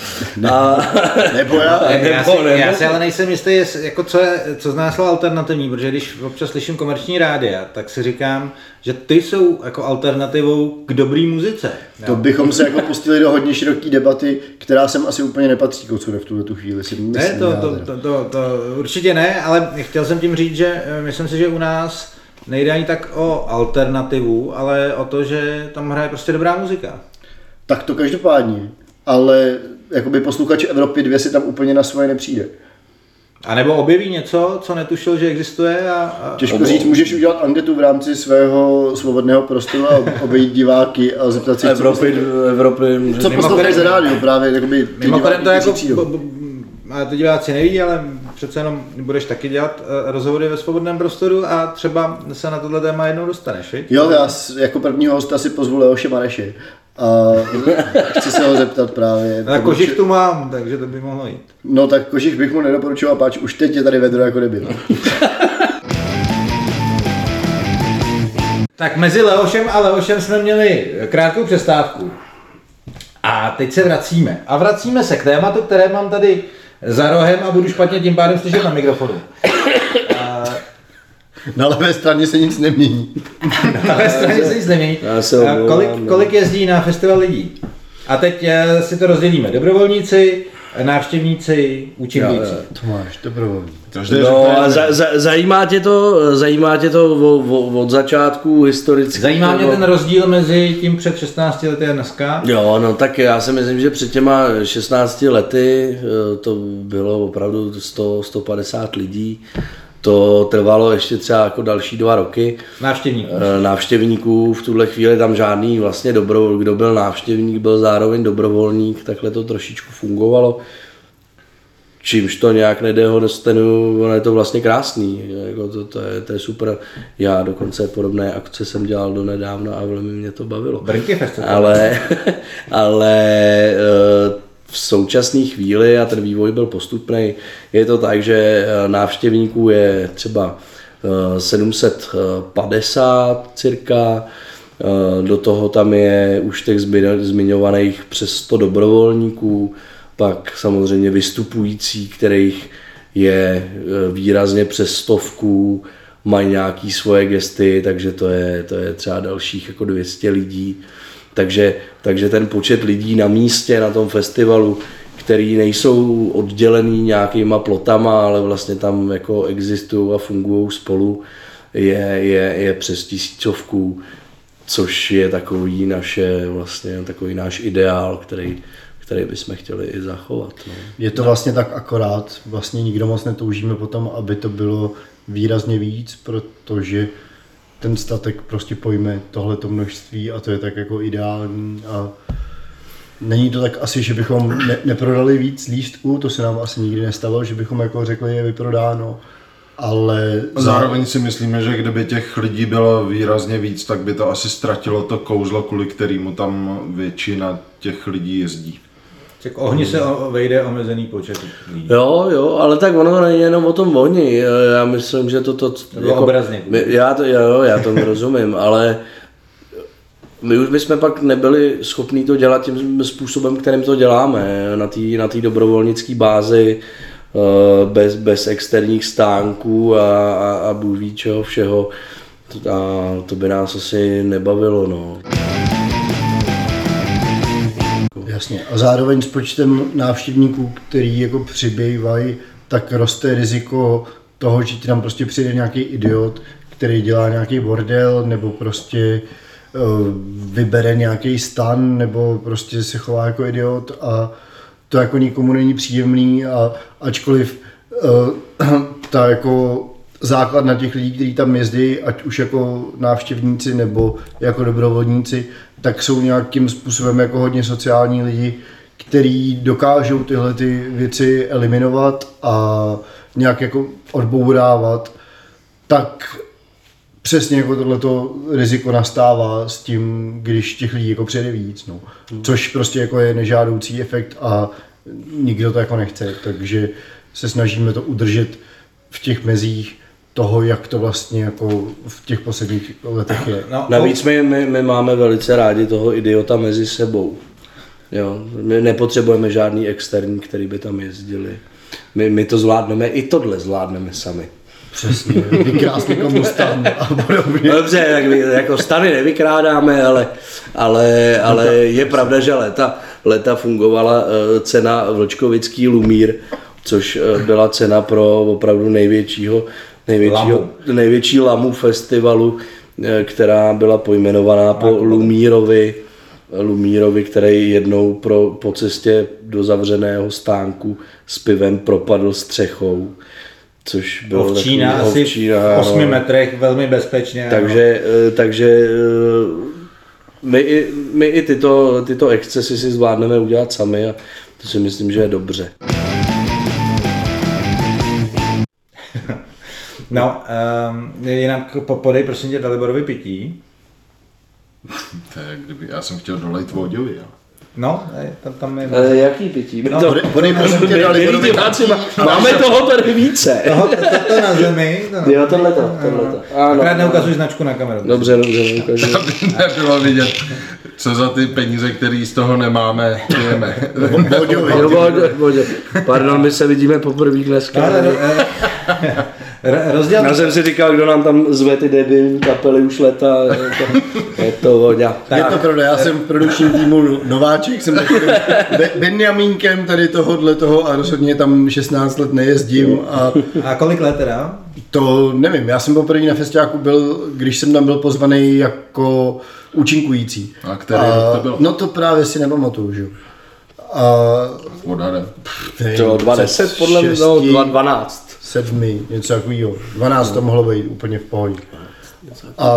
A, Nebo já? Já, já, si, Nebo- nebo- já si ale nejsem jistý, jako co, je, co zná slovo alternativní, protože když občas slyším komerční rádia, tak si říkám, že ty jsou jako alternativou k dobrý muzice. To bychom se jako pustili do hodně široké debaty, která sem asi úplně nepatří kocure v tuhle tu chvíli. Si myslím, Ne, to, to, to, to, to určitě ne, ale chtěl jsem tím říct, že eh, myslím si, že u nás nejde ani tak o alternativu, ale o to, že tam hraje prostě dobrá muzika. Tak to každopádně, ale jakoby posluchač Evropy 2 si tam úplně na svoje nepřijde. A nebo objeví něco, co netušil, že existuje a, a Těžko říct, můžeš udělat anketu v rámci svého svobodného prostoru a obejít diváky a zeptat se, co, Evropy, Evropy, co poslouchají za rádio právě, jakoby ty Mimochodem to jako, b, b, ale to diváci neví, ale přece jenom budeš taky dělat eh, rozhovory ve svobodném prostoru a třeba se na tohle téma jednou dostaneš, viď? Jo, já jako prvního hosta si pozvu Leoše Mareše a chci se ho zeptat právě. A kožich tu mám, takže to by mohlo jít. No tak kožich bych mu nedoporučoval, páč už teď je tady vedro jako debil. Tak mezi Leošem a Leošem jsme měli krátkou přestávku. A teď se vracíme. A vracíme se k tématu, které mám tady za rohem a budu špatně tím pádem slyšet na mikrofonu. A Na levé straně se nic nemění. na levé straně se nic nemění. A omlouvám, kolik, no. kolik jezdí na festival lidí? A teď eh, si to rozdělíme. Dobrovolníci, návštěvníci, učebníci. Tomáš, dobrovolný. Každý No řekne, a za, za, zajímá tě to, zajímá tě to o, o, od začátku historicky? Zajímá mě ten rozdíl mezi tím před 16 lety a dneska. Jo, no tak já si myslím, že před těma 16 lety eh, to bylo opravdu 100, 150 lidí. To trvalo ještě třeba jako další dva roky. Návštěvníků. Eh, Návštěvníků v tuhle chvíli tam žádný vlastně dobro, kdo byl návštěvník, byl zároveň dobrovolník, takhle to trošičku fungovalo. Čímž to nějak nedehonestenu, ono je to vlastně krásný, jako to, to, je, to je super. Já dokonce podobné akce jsem dělal do nedávna a velmi mě to bavilo. Brnky. Ale, ale eh, v současné chvíli, a ten vývoj byl postupný, je to tak, že eh, návštěvníků je třeba eh, 750 cirka, eh, do toho tam je už těch zmi- zmiňovaných přes 100 dobrovolníků, pak samozřejmě vystupující, kterých je eh, výrazně přes stovku, mají nějaký svoje gesty, takže to je, to je třeba dalších jako 200 lidí. Takže, takže ten počet lidí na místě, na tom festivalu, který nejsou oddělený nějakýma plotama, ale vlastně tam jako existují a fungují spolu, je, je, je přes tisícovku, což je takový naše, vlastně takový náš ideál, který, který bychom chtěli i zachovat. No. Je to vlastně tak akorát, vlastně nikdo moc netoužíme potom, aby to bylo výrazně víc, protože ten statek prostě pojme tohleto množství a to je tak jako ideální a není to tak asi, že bychom ne, neprodali víc lístků, to se nám asi nikdy nestalo, že bychom jako řekli, je vyprodáno, ale Zároveň si myslíme, že kdyby těch lidí bylo výrazně víc, tak by to asi ztratilo to kouzlo, kvůli kterému tam většina těch lidí jezdí. Tak ohni se vejde omezený počet lidí. Jo, jo, ale tak ono není jenom o tom oni. Já myslím, že to... to, bylo obrazně. my, já to, jo, já to rozumím, ale my už bychom pak nebyli schopni to dělat tím způsobem, kterým to děláme, na té na tý dobrovolnické bázi, eh, bez, bez externích stánků a, a, a bůh ví čeho všeho. A to by nás asi nebavilo, no. Jasně. A zároveň s počtem návštěvníků, který jako přibývají, tak roste riziko toho, že ti tam prostě přijde nějaký idiot, který dělá nějaký bordel, nebo prostě uh, vybere nějaký stan, nebo prostě se chová jako idiot a to jako nikomu není příjemný a ačkoliv uh, ta jako základ na těch lidí, kteří tam jezdí, ať už jako návštěvníci nebo jako dobrovolníci, tak jsou nějakým způsobem jako hodně sociální lidi, kteří dokážou tyhle ty věci eliminovat a nějak jako odbourávat, tak přesně jako tohleto riziko nastává s tím, když těch lidí jako přijde víc, no. Což prostě jako je nežádoucí efekt a nikdo to jako nechce, takže se snažíme to udržet v těch mezích toho, jak to vlastně jako v těch posledních letech je. No, Navíc my, my, my máme velice rádi toho idiota mezi sebou. Jo, my nepotřebujeme žádný externí, který by tam jezdili. My, my to zvládneme, i tohle zvládneme sami. Přesně, vykrásný komu stan a podobně. No Dobře, tak my, jako stany nevykrádáme, ale, ale, ale je pravda, že leta, leta fungovala eh, cena Vlčkovický Lumír, což eh, byla cena pro opravdu největšího, největšího Lamu. největší lamu festivalu, eh, která byla pojmenovaná po Lumírovi, Lumírovi, který jednou pro, po cestě do zavřeného stánku s pivem propadl střechou. Což bylo Ovčína takový- asi Ovčína, v 8 ano. metrech velmi bezpečně. Takže, eh, takže eh, my i, my i tyto, tyto excesy si zvládneme udělat sami a to si myslím, že je dobře. No, um, jinak po- podej prosím tě Daliborovi pití. To je, kdyby, já jsem chtěl dolejt Voďovi, jo. No, tam, tam je... E, jaký pití? No, to, podej- podej, prosím tě, dali milí podej- diváci, má- máme toho tady více. Toho, to, to, to na zemi. To na Jo, tohleto, tohleto. Ano. Akorát neukazuj značku na kameru. Dobře, dobře, ukážu. Aby nebylo vidět, co za ty peníze, které z toho nemáme, pijeme. Pardon, my se vidíme poprvé dneska. Ale, eh, R- rozděl... Já jsem si říkal, kdo nám tam zve ty debilní kapely už leta, je to, je to voda. Je to pravda, já jsem v produkčním týmu nováček, jsem takovým Be- Benjamínkem tady tohohle toho a rozhodně tam 16 let nejezdím a A kolik let teda? to nevím, já jsem poprvé na festiáku byl, když jsem tam byl pozvaný jako účinkující. A který rok to bylo? No to právě si nepamatuju, že jo. A Odhadem. To 20 podle mě, no, 12. sedmi, něco takového. 12 to mohlo být úplně v pohodě. A,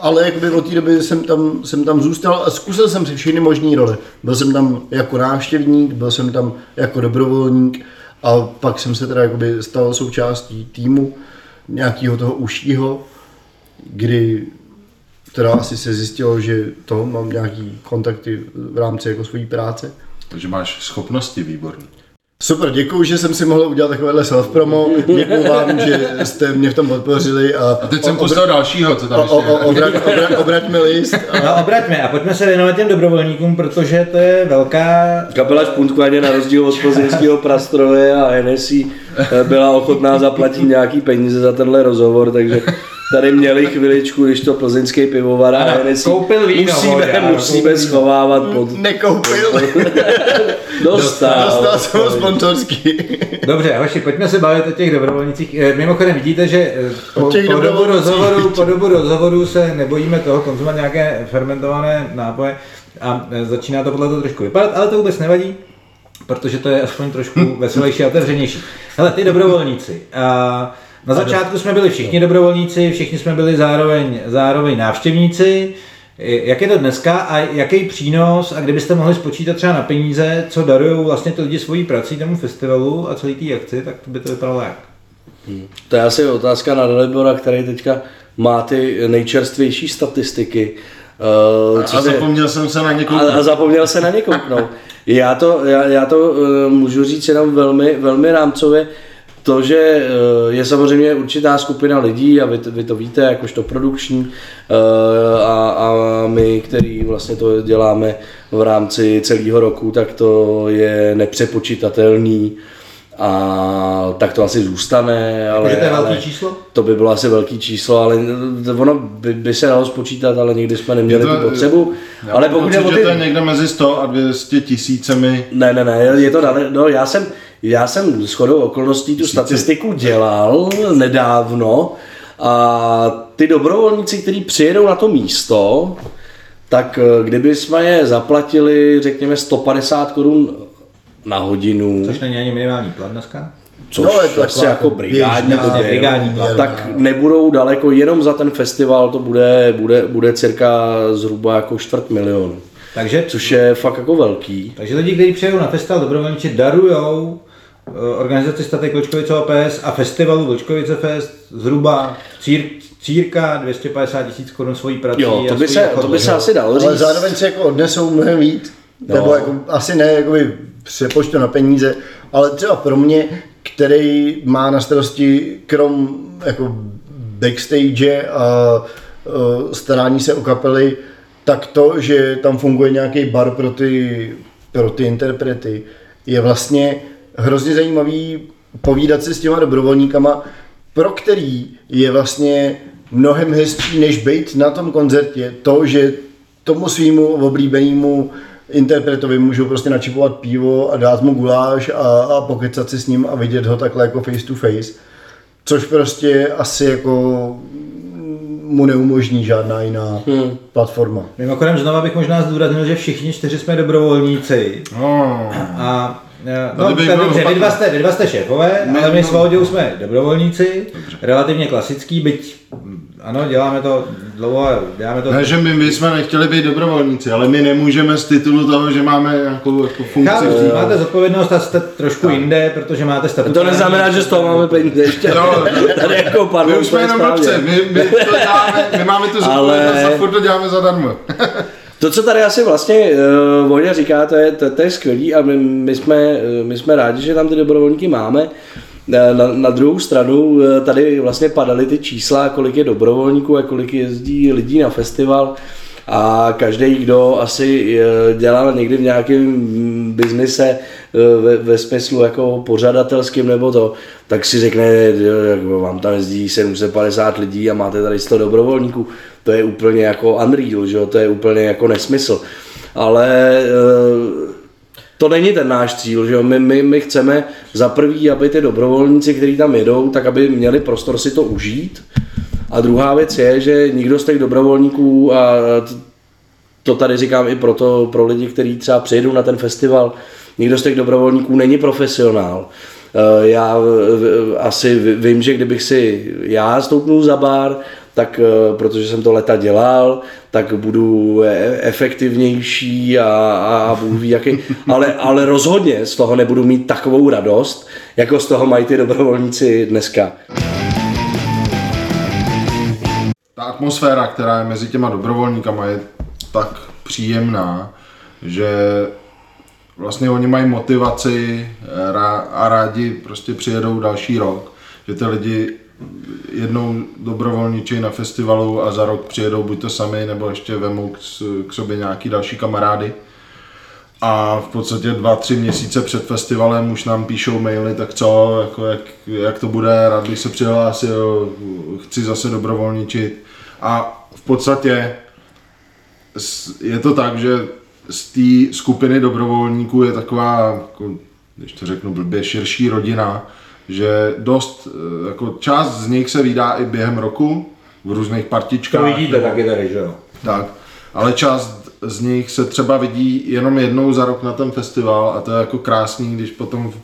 ale jakoby od té doby jsem tam, jsem tam zůstal a zkusil jsem si všechny možné role. Byl jsem tam jako návštěvník, byl jsem tam jako dobrovolník a pak jsem se teda jakoby stal součástí týmu nějakého toho užšího, kdy teda asi se zjistilo, že to mám nějaký kontakty v rámci jako své práce. Takže máš schopnosti výborný. Super, děkuji, že jsem si mohl udělat takovéhle self-promo. Děkuji vám, že jste mě v tom podpořili. A, A teď jsem pustil dalšího, co tam o, ještě o, o, obrať, obraťme list. No obraťme a pojďme se věnovat těm dobrovolníkům, protože to je velká... Kapela Špuntkvaně na rozdíl od plzeňského Prastrové a Hennessy eh, byla ochotná zaplatit nějaký peníze za tenhle rozhovor, takže tady měli chviličku, když to plzeňský pivovar a Hennessy koupil víno, musíme, voda, musíme koupil schovávat pod... Nekoupil. Dostal. Dostal jsem ho sponsorsky. Dobře, hoši, pojďme se bavit o těch dobrovolnicích. Eh, Mimochodem vidíte, že eh, po, po, dobu rozhovoru, po dobu rozhovoru se nebojíme toho konzumovat nějaké fermentované nápoje a eh, začíná to podle toho trošku vypadat, ale to vůbec nevadí, protože to je aspoň trošku veselější a otevřenější. Hele, ty dobrovolníci. A na začátku jsme byli všichni dobrovolníci, všichni jsme byli zároveň, zároveň návštěvníci. Eh, Jak je to dneska a jaký přínos, a kdybyste mohli spočítat třeba na peníze, co darují vlastně ty lidi svojí prací tomu festivalu a celý té akci, tak by to vypadalo jak? To je asi otázka na Dalibora, který teďka má ty nejčerstvější statistiky. eh, co A se- zapomněl jsem se na někoho. a, a zapomněl se na ně kouknout. Já to, já, já to uh, můžu říct jenom velmi, velmi rámcově. To, že uh, je samozřejmě určitá skupina lidí a vy, to- vy to víte, jakožto produkční uh, a, a my, který vlastně to děláme v rámci celého roku, tak to je nepřepočitatelný a tak to asi zůstane. Ale, Takže to je velký ale číslo? To by bylo asi velký číslo, ale ono by, by se dalo spočítat, ale nikdy jsme neměli Je to- tu potřebu. Já Ale pokud pocit, o že ty... to je někde mezi 100 a 200 tisícemi. Ne, ne, ne, je to dále. No, já jsem, já jsem s chodou okolností tu statistiku dělal nedávno a ty dobrovolníci, kteří přijedou na to místo, tak eh, kdyby jsme je zaplatili, řekněme, 150 korun na hodinu, Což není ani minimální plat dneska. což No, je to asi taková jako jako brigádní, běžná- brigádní plat. tak nebudou daleko, jenom za ten festival to bude, bude, bude cirka zhruba jako čtvrt milionu, Takže, což je fakt jako velký. takže lidi, kteří přijedou na festival dobrovolníci, darujou organizaci Statek Vlčkovice OPS a festivalu Vlčkovice Fest zhruba cír, círka 250 tisíc korun svojí prací. Jo, to by se, to by se asi dalo říct. Ale zároveň si jako odnesou mnohem víc. No. Nebo jako, asi ne jako přepočtu na peníze, ale třeba pro mě, který má na starosti krom jako backstage a starání se o kapely, tak to, že tam funguje nějaký bar pro ty, pro ty interprety, je vlastně hrozně zajímavý povídat si s těma dobrovolníkama, pro který je vlastně mnohem hezčí, než být na tom koncertě, to, že tomu svýmu oblíbenému interpretovi můžou prostě načipovat pivo a dát mu guláš a, a pokecat si s ním a vidět ho takhle jako face to face. Což prostě asi jako mu neumožní žádná jiná hmm. platforma. Mimochodem znova bych možná zdůraznil, že všichni čtyři jsme dobrovolníci. No, A no, Tady tak byl dobře, vy dva, jste, vy dva jste šéfové, My- ale my no. s Valdou jsme dobrovolníci, relativně klasický, byť ano, děláme to dlouho, a děláme to... ne, že my, my jsme nechtěli být dobrovolníci, ale my nemůžeme z titulu toho, že máme nějakou jako funkci. Chápu, v- máte zodpovědnost a jste trošku jinde, protože máte statut. To neznamená, že z toho máme peníze ještě. Jo. Tady jako My pardon, už jsme jenom dobře, my, my, to děláme, my máme tu Ale- zodpovědnost a furt to děláme zadarmo. To, co tady asi vlastně uh, Vojna říká, to je, to, to je skvělý a my, my, jsme, eh, my jsme rádi, že tam ty dobrovolníky máme. Na, na, na druhou stranu eh, tady vlastně padaly ty čísla, kolik je dobrovolníků a kolik jezdí lidí na festival. A každý, kdo asi eh, dělal někdy v nějakém biznise eh, ve, ve smyslu jako pořadatelským nebo to, tak si řekne, jak vám tam jezdí 750 lidí a máte tady 100 dobrovolníků. To je úplně jako unreal, že to je úplně jako nesmysl. Ale eh, to není ten náš cíl, že jo? My, my, my chceme za prvý, aby ty dobrovolníci, kteří tam jedou, tak aby měli prostor si to užít. A druhá věc je, že nikdo z těch dobrovolníků, a to tady říkám i proto, pro lidi, kteří třeba přijedou na ten festival, nikdo z těch dobrovolníků není profesionál. Eh, Já asi vím, že kdybych si já stoupnul za bar, tak eh, protože jsem to leta dělal, tak budu e- efektivnější a, a budu ví jaký, ale, ale rozhodně z toho nebudu mít takovou radost, jako z toho mají ty dobrovolníci dneska. Ta atmosféra, která je mezi těma dobrovolníkama, je tak příjemná, že vlastně oni mají motivaci rá- a rádi prostě přijedou další rok, že ty lidi jednou dobrovolničí na festivalu a za rok přijedou buď to sami, nebo ještě vemou k, k sobě nějaký další kamarády. A v podstatě dva, tři měsíce před festivalem už nám píšou maily, tak co, jako jak, jak to bude, rád bych se přihlásil, chci zase dobrovolničit. A v podstatě je to tak, že z té skupiny dobrovolníků je taková, jako, když to řeknu blbě, širší rodina, že dost, eh, jako část z nich se vydá i během roku v různých partičkách. To vidíte nebo- taky tady, že jo? tak, ale část z nich se třeba vidí jenom jednou za rok na ten festival a to je jako krásný, když potom v,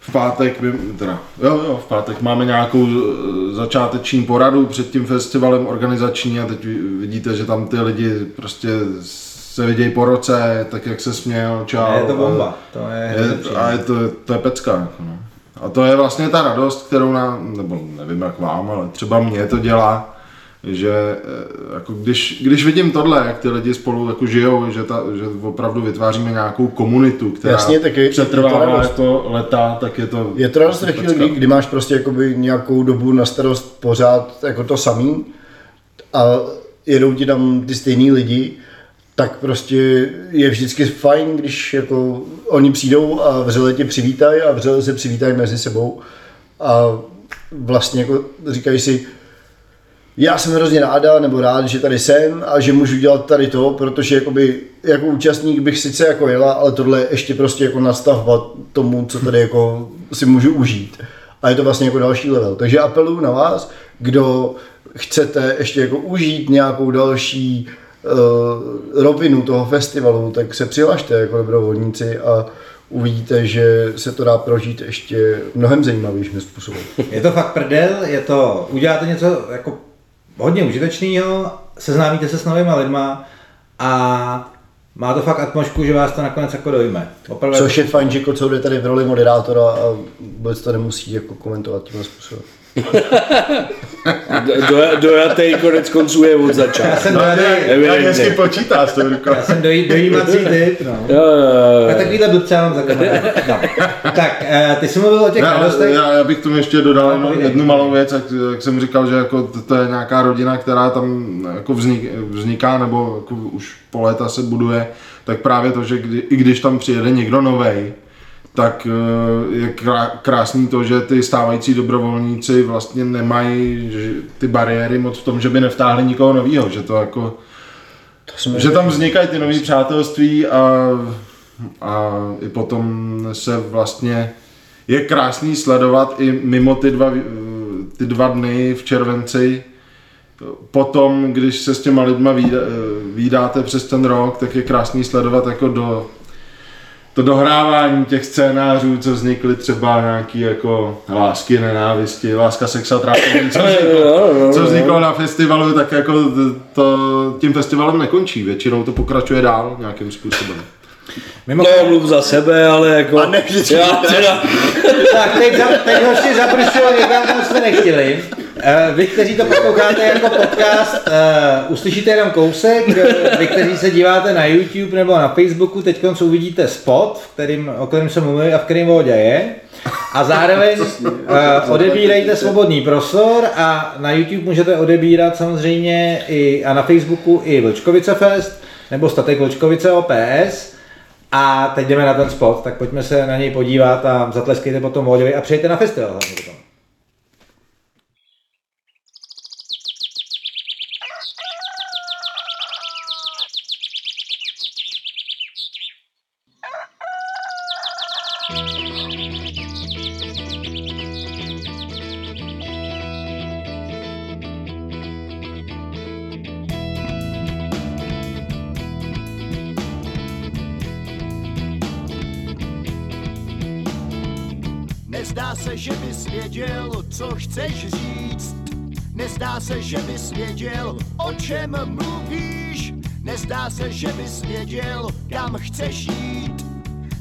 v pátek, teda, jo, jo, v pátek máme nějakou eh, začáteční poradu před tím festivalem organizační a teď vidíte, že tam ty lidi prostě se vidějí po roce, tak jak se směl, čau. Je to bomba, to je, je, a je to, to je pecka. Jako no. A to je vlastně ta radost, kterou nám, nebo nevím jak vám, ale třeba mě to dělá, že eh, jako když, když vidím tohle, jak ty lidi spolu jako žijou, že, ta, že opravdu vytváříme nějakou komunitu, která Jasně, tak je- je to přetrvává jako leta, tak je to Je to radost ve chvíli, kdy, kdy máš prostě jakoby nějakou dobu na starost pořád jako to samý a jedou ti tam ty stejný lidi, tak prostě je vždycky fajn, když jako oni přijdou a vřele tě přivítají a vřele se přivítají mezi sebou a vlastně jako říkají si, já jsem hrozně ráda nebo rád, že tady jsem a že můžu dělat tady to, protože jakoby, jako účastník bych sice jako jela, ale tohle je ještě prostě jako nastavovat tomu, co tady jako si můžu užít. A je to vlastně jako další level. Takže apeluju na vás, kdo chcete ještě jako užít nějakou další uh, rovinu toho festivalu, tak se přihlašte jako dobrovolníci a uvidíte, že se to dá prožít ještě mnohem zajímavějším způsobem. Je to fakt prdel, je to, uděláte něco jako hodně užitečného, seznámíte se s novýma lidma a má to fakt atmosféru, že vás to nakonec jako dojme. Opravdu Což je fajn, že Kocou jde tady v roli moderátora a vůbec to nemusí jako komentovat tímhle způsobem. Do, dojatý konec konců je od začátku. já jsem No, dojatý, jak, hezky počítá s tou rukou. já jsem doj, dojímací typ, no. Jo, jo, jo. Tak takovýhle blbce já mám za. No. Tak, eh, ty jsi mluvil o těch ale radostech. já, já bych tomu ještě dodal No, jednu malou věc, jak, jak jsem říkal, že jako to, to je nějaká rodina, která tam jako vznik, vzniká nebo jako už po léta se buduje, tak právě to, že kdy, i když tam přijede někdo novej, tak eh, je krá- krásný to, že ty stávající dobrovolníci vlastně nemají ty bariéry moc v tom, že by nevtáhli nikoho nového, že to jako To že tam vznikají ty nové přátelství a, a i potom se vlastně je krásný sledovat i mimo ty dva, ty dva dny v červenci. Potom, když se s těma lidma výdáte přes ten rok, tak je krásný sledovat jako do to dohrávání těch scénářů, co vznikly třeba nějaký jako lásky, nenávisti, láska, sex a trápení, co vzniklo, co vzniklo na festivalu, tak jako to, to tím festivalem nekončí, většinou to pokračuje dál nějakým způsobem. Mimochodem, Nemluv za sebe, ale jako... A ne vždycky. já teda, tak teď, za, teď hoši zapršilo někam, kam jsme nechtěli. Uh, vy, kteří to posloucháte jako podcast, uh, uslyšíte jenom kousek. Vy, kteří se díváte na YouTube nebo na Facebooku, teď uvidíte spot, v kterým, o kterém jsem mluvil a v kterém Vodě je. A zároveň uh, odebírejte svobodný prostor a na YouTube můžete odebírat samozřejmě i a na Facebooku i Vlčkovice Fest nebo Statek Vlčkovice OPS. A teď jdeme na ten spot, tak pojďme se na něj podívat a zatleskejte potom Vóďovi a přijďte na festival hlavně potom.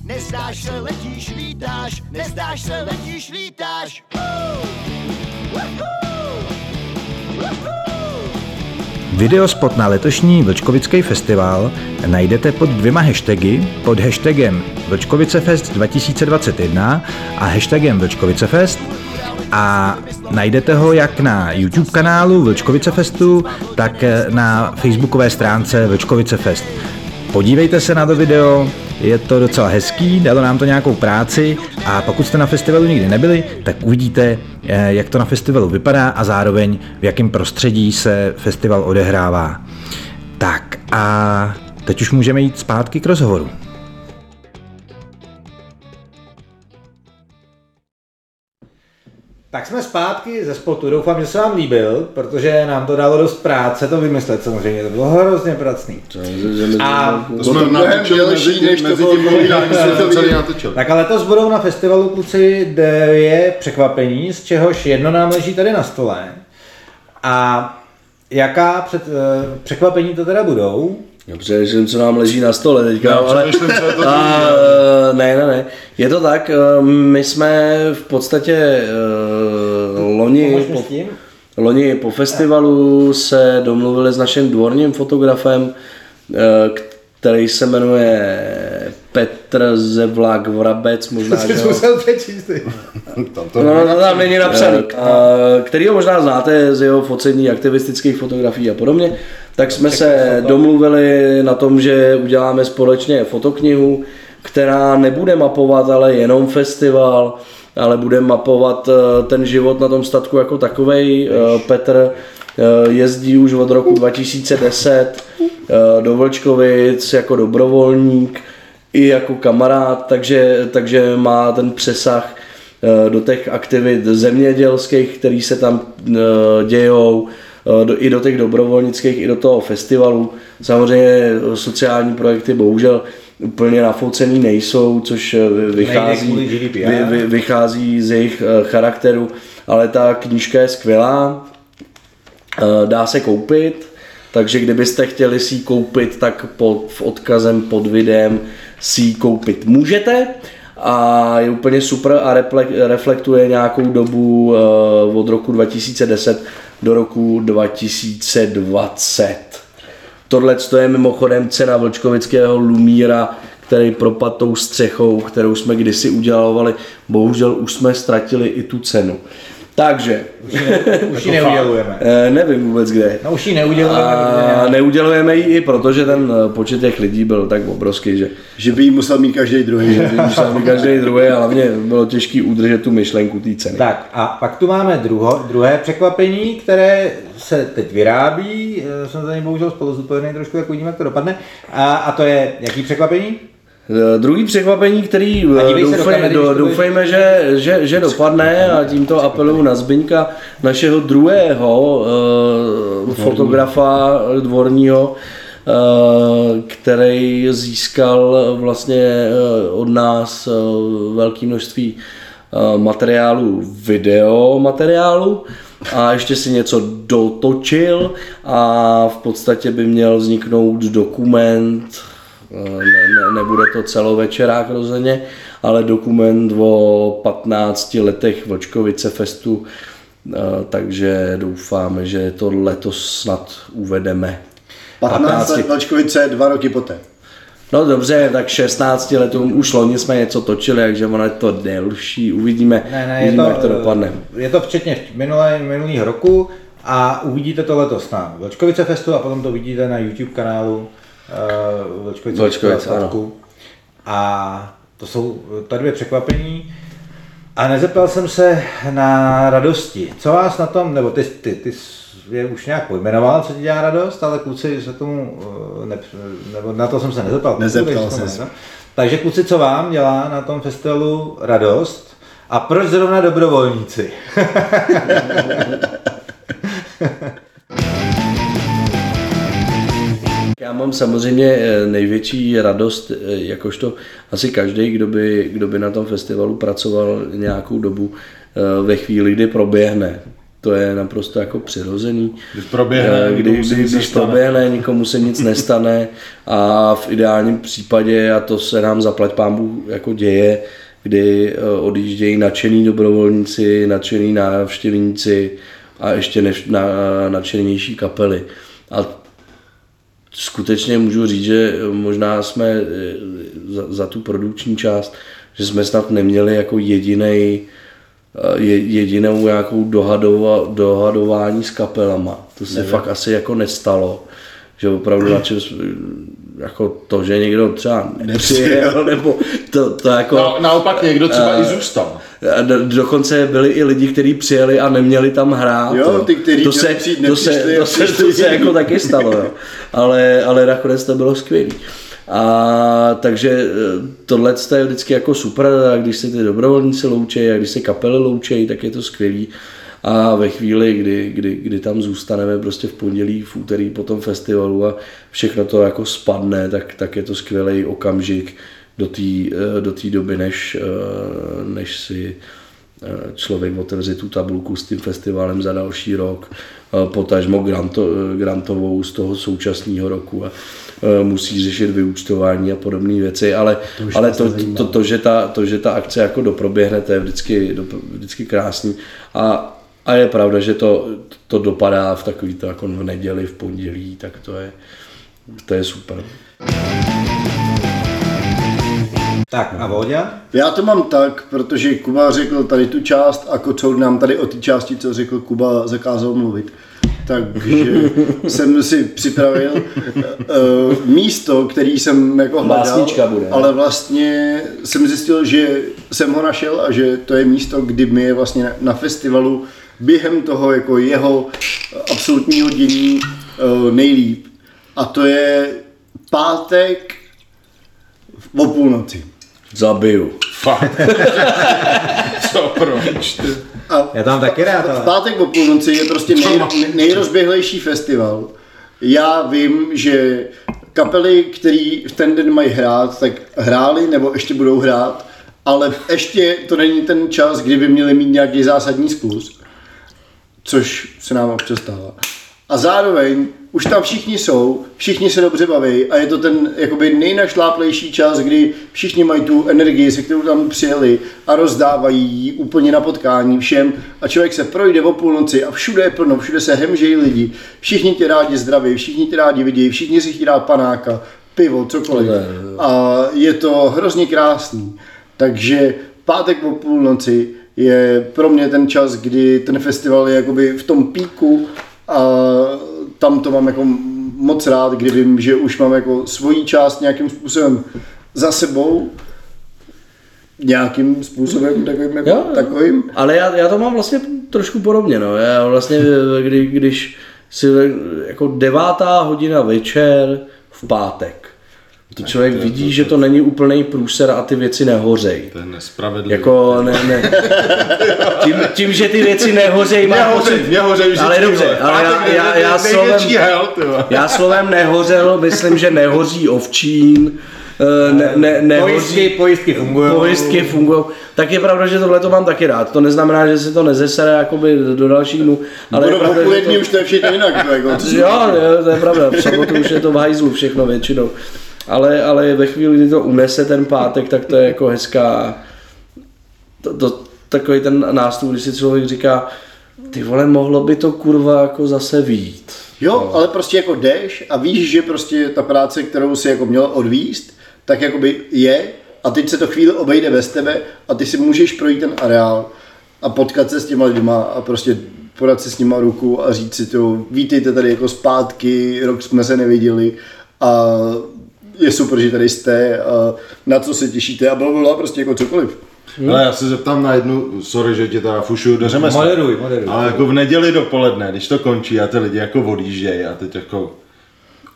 Nezdáš se, letíš, lítáš. Nezdáš se, letíš, lítáš. Videospot na letošní Vlčkovický festival najdete pod dvěma hashtagy, pod hashtagem Vlčkovicefest 2021 a hashtagem Vlčkovicefest a najdete ho jak na YouTube kanálu Vlčkovice Festu, tak na facebookové stránce Vlčkovice Fest. Podívejte se na to video, je to docela hezký, dalo nám to nějakou práci a pokud jste na festivalu nikdy nebyli, tak uvidíte, eh, jak to na festivalu vypadá a zároveň v jakém prostředí se festival odehrává. Tak a teď už můžeme jít zpátky k rozhovoru. Tak jsme zpátky ze spotu. Doufám, že se vám líbil, protože nám to dalo dost práce to vymyslet samozřejmě. To bylo hrozně pracný. A To jsme mnohem natočili mezi, než mezi bylo tím povídání, povídáním, jsme to celý natočili. Tak a letos budou na festivalu kluci dvě překvapení, z čehož jedno nám leží tady na stole. A jaká před, eh, překvapení to teda budou? Já přemýšlím, co nám leží na stole teďka, Já ale... přemýšlím, co je to a, ne, ne, ne. Je to tak, eh, my jsme v podstatě uh, loni, po, loni po festivalu se domluvili s naším dvorním fotografem, eh, který se jmenuje Petr Zevlák Vrabec, možná, To že ho- musel. Tam to No, no, tam není napsaný. Který ho možná znáte z jeho focení aktivistických fotografií a podobně. Tak jsme se domluvili na tom, že uděláme společně fotoknihu, která nebude mapovat ale jenom festival, ale bude mapovat eh, ten život na tom statku jako takovej. Eh, Petr eh, jezdí už od roku 2010 eh, do Vlčkovic jako dobrovolník i jako kamarád, takže, takže má ten přesah do těch aktivit zemědělských, které se tam dějou, do, i do těch dobrovolnických, i do toho festivalu. Samozřejmě eh, sociální projekty bohužel úplně nafoucený nejsou, což eh, vy- vychází, vy, vy, vychází z jejich eh, charakteru, ale ta knížka je skvělá, Eh, dá se koupit, takže kdybyste chtěli si ji koupit, tak pod, v odkazem pod videem si ji koupit můžete. A je úplně super a reflek- reflektuje nějakou dobu eh, od roku 2010 do roku 2020. Tohle je mimochodem cena Vlčkovického Lumíra, který propad tou střechou, kterou jsme kdysi udělovali. Bohužel už jsme ztratili i tu cenu. Takže, Už ji neudělujeme. eh, nevím vůbec kde. No už ji neudělujeme. A neudělujeme ji i proto, že ten eh, počet těch lidí byl tak obrovský, že Že by jí musel mít každý druhý. Že? musel být každý druhý a hlavně bylo těžké udržet tu myšlenku té ceny. Tak a pak tu máme druho, druhé překvapení, které se teď vyrábí. Eh, Jsem za něj bohužel spolu zodpovědný trošku, jak uvidíme, jak to dopadne. A, a to je jaký překvapení? Eh, Druhý překvapení, který eh, doufej, do, doufejme, že, že, že dopadne a tímto apeluju na Zbyňka, našeho druhého uh, fotografa dvorního, uh, který získal vlastně od nás uh, velké množství uh, materiálu, video materiálu a ještě si něco dotočil a v podstatě by měl vzniknout dokument ne, ne, nebude to celovečerák rozhodně, ale dokument o 15 letech Vlčkovice Festu, eh, takže doufáme, že to letos snad uvedeme. 15 let Vlčkovice, dva roky poté. No dobře, tak 16 letům už loni jsme něco točili, takže ono je to delší, uvidíme, Ne, ne, je uvidíme to, jak to dopadne. je to včetně minulé, minulého roku a uvidíte to letos na Vlčkovice Festu a potom to vidíte na YouTube kanálu Vlčkovice, Vlčkovice, ano. Statku. A to jsou ta dvě překvapení. A nezeptal jsem se na radosti. Co vás na tom, nebo ty, ty, ty je už nějak pojmenoval, co ti dělá radost, ale kluci se tomu, eh, ne, nebo na to jsem se nezeptal. Nezeptal Takže jsem se. no. Takže kluci, co vám dělá na tom festivalu radost a proč zrovna dobrovolníci? mám samozřejmě eh, největší radost, eh, jakožto asi každý, kdo by, kdo by na tom festivalu pracoval nějakou dobu eh, ve chvíli, kdy proběhne. To je naprosto jako přirozený. Když proběhne, kdy, nikomu se kdy, nic když nestane. proběhne, nikomu se nic nestane a v ideálním případě, a to se nám zaplať pámbu jako děje, kdy odjíždějí nadšení dobrovolníci, nadšení návštěvníci a ještě než, na, nadšenější kapely. A skutečně můžu říct, že možná jsme eh, za, za tu produkční část, že jsme snad neměli jako jedinej, eh, je- jedinou nějakou dohadova, dohadování s kapelama. To se fakt asi jako nestalo. Že opravdu na čem, jako to, že někdo třeba nepřijel, nebo to, to jako... No, naopak někdo třeba i zůstal. A Dokonce byli i lidi, kteří přijeli a neměli tam hrát. Jo, ty, kteří to se, přijít, to se, to se, to se jako taky stalo, jo. Ale, ale nakonec to bylo skvělé. A takže tohle je vždycky jako super, a když se ty dobrovolníci loučejí a když se kapely loučejí, tak je to skvělý. A ve chvíli, kdy, kdy, kdy tam zůstaneme prostě v pondělí, v úterý po tom festivalu a všechno to jako spadne, tak, tak je to skvělý okamžik do té do té doby, než, eh, než si eh, člověk otevře tu tabulku s tím festivalem za další rok, eh, potažmo granto, eh, grantovou z toho současného roku a eh, musí řešit vyúčtování a podobné věci, ale to, ale to, to, to, že ta, to, že ta akce jako doproběhne, to je vždycky, do, vždycky krásný a, a je pravda, že to, to dopadá v takový to jako v neděli, v pondělí, tak to je, to je super. Tak a Vodě? Já to mám tak, protože Kuba řekl tady tu část a Kocour nám tady o té části, co řekl Kuba, zakázal mluvit. Takže jsem si připravil uh, místo, který jsem jako hledal, Básnička bude. ale vlastně jsem zjistil, že jsem ho našel a že to je místo, kdy mi je vlastně na, na festivalu během toho jako jeho absolutního dění uh, nejlíp. A to je pátek o půlnoci. Zabiju. Fakt. Co proč? A Já tam taky rád, v ale... pátek o půlnoci je prostě nej, nejrozběhlejší festival. Já vím, že kapely, které v ten den mají hrát, tak hráli nebo ještě budou hrát, ale ještě to není ten čas, kdy by měli mít nějaký zásadní skluz, což se nám občas stává. A zároveň už tam všichni jsou, všichni se dobře baví a je to ten jakoby nejnašláplejší čas, kdy všichni mají tu energii, se kterou tam přijeli a rozdávají ji úplně na potkání všem a člověk se projde o půlnoci a všude je plno, všude se hemžejí lidi, všichni tě rádi zdraví, všichni tě rádi vidí, všichni si chtějí panáka, pivo, cokoliv. A je to hrozně krásný. Takže pátek o půlnoci je pro mě ten čas, kdy ten festival je jakoby v tom píku a tam to mám jako moc rád, kdy vím, že už mám jako svoji část nějakým způsobem za sebou, nějakým způsobem takovým, jako, Jo, jo. takovým. Ale já, já to mám vlastně trošku podobně, no. Já vlastně, kdy, když si jako devátá hodina večer v pátek, to člověk vidí, že to není úplný průser a ty věci nehořej. To je nespravedlivé. Jako ne, ne. Tím, tím, že ty věci nehořej, má hoří, mě hoří vždycky. Ale dobře, ale já, já, je já, slovem, hell, já slovem nehořel, myslím, že nehoří ovčín, eh, ne, ne, nehoří, Pojistky, pojistky fungují. pojistky fungují. Tak je pravda, že tohle to mám taky rád. To neznamená, že se to nezesere jakoby do dalších dnů. Ale Ale je do pravda, že to... už to je všechno jinak. to Jako, Jo, jo, to je pravda. V sobotu už je to v hajzlu všechno většinou. Ale, ale ve chvíli, kdy to unese ten pátek, tak to je jako hezká... To, to, takový ten nástup, když si člověk říká, ty vole, mohlo by to kurva jako zase výjít. Jo, ale prostě jako jdeš a víš, že prostě ta práce, kterou si jako měl odvíst, tak jakoby je a teď se to chvíli obejde bez tebe a ty si můžeš projít ten areál a potkat se s těma lidma a prostě podat si s nima ruku a říct si to, vítejte tady jako zpátky, rok jsme se neviděli a je super, že tady jste a na co se těšíte a bylo bylo prostě jako cokoliv. Ale já se zeptám na jednu, sorry, že tě teda fušu do řemesla. Moderuj, moderuj. Ale jako v neděli dopoledne, když to končí a ty lidi jako odjíždějí a teď jako...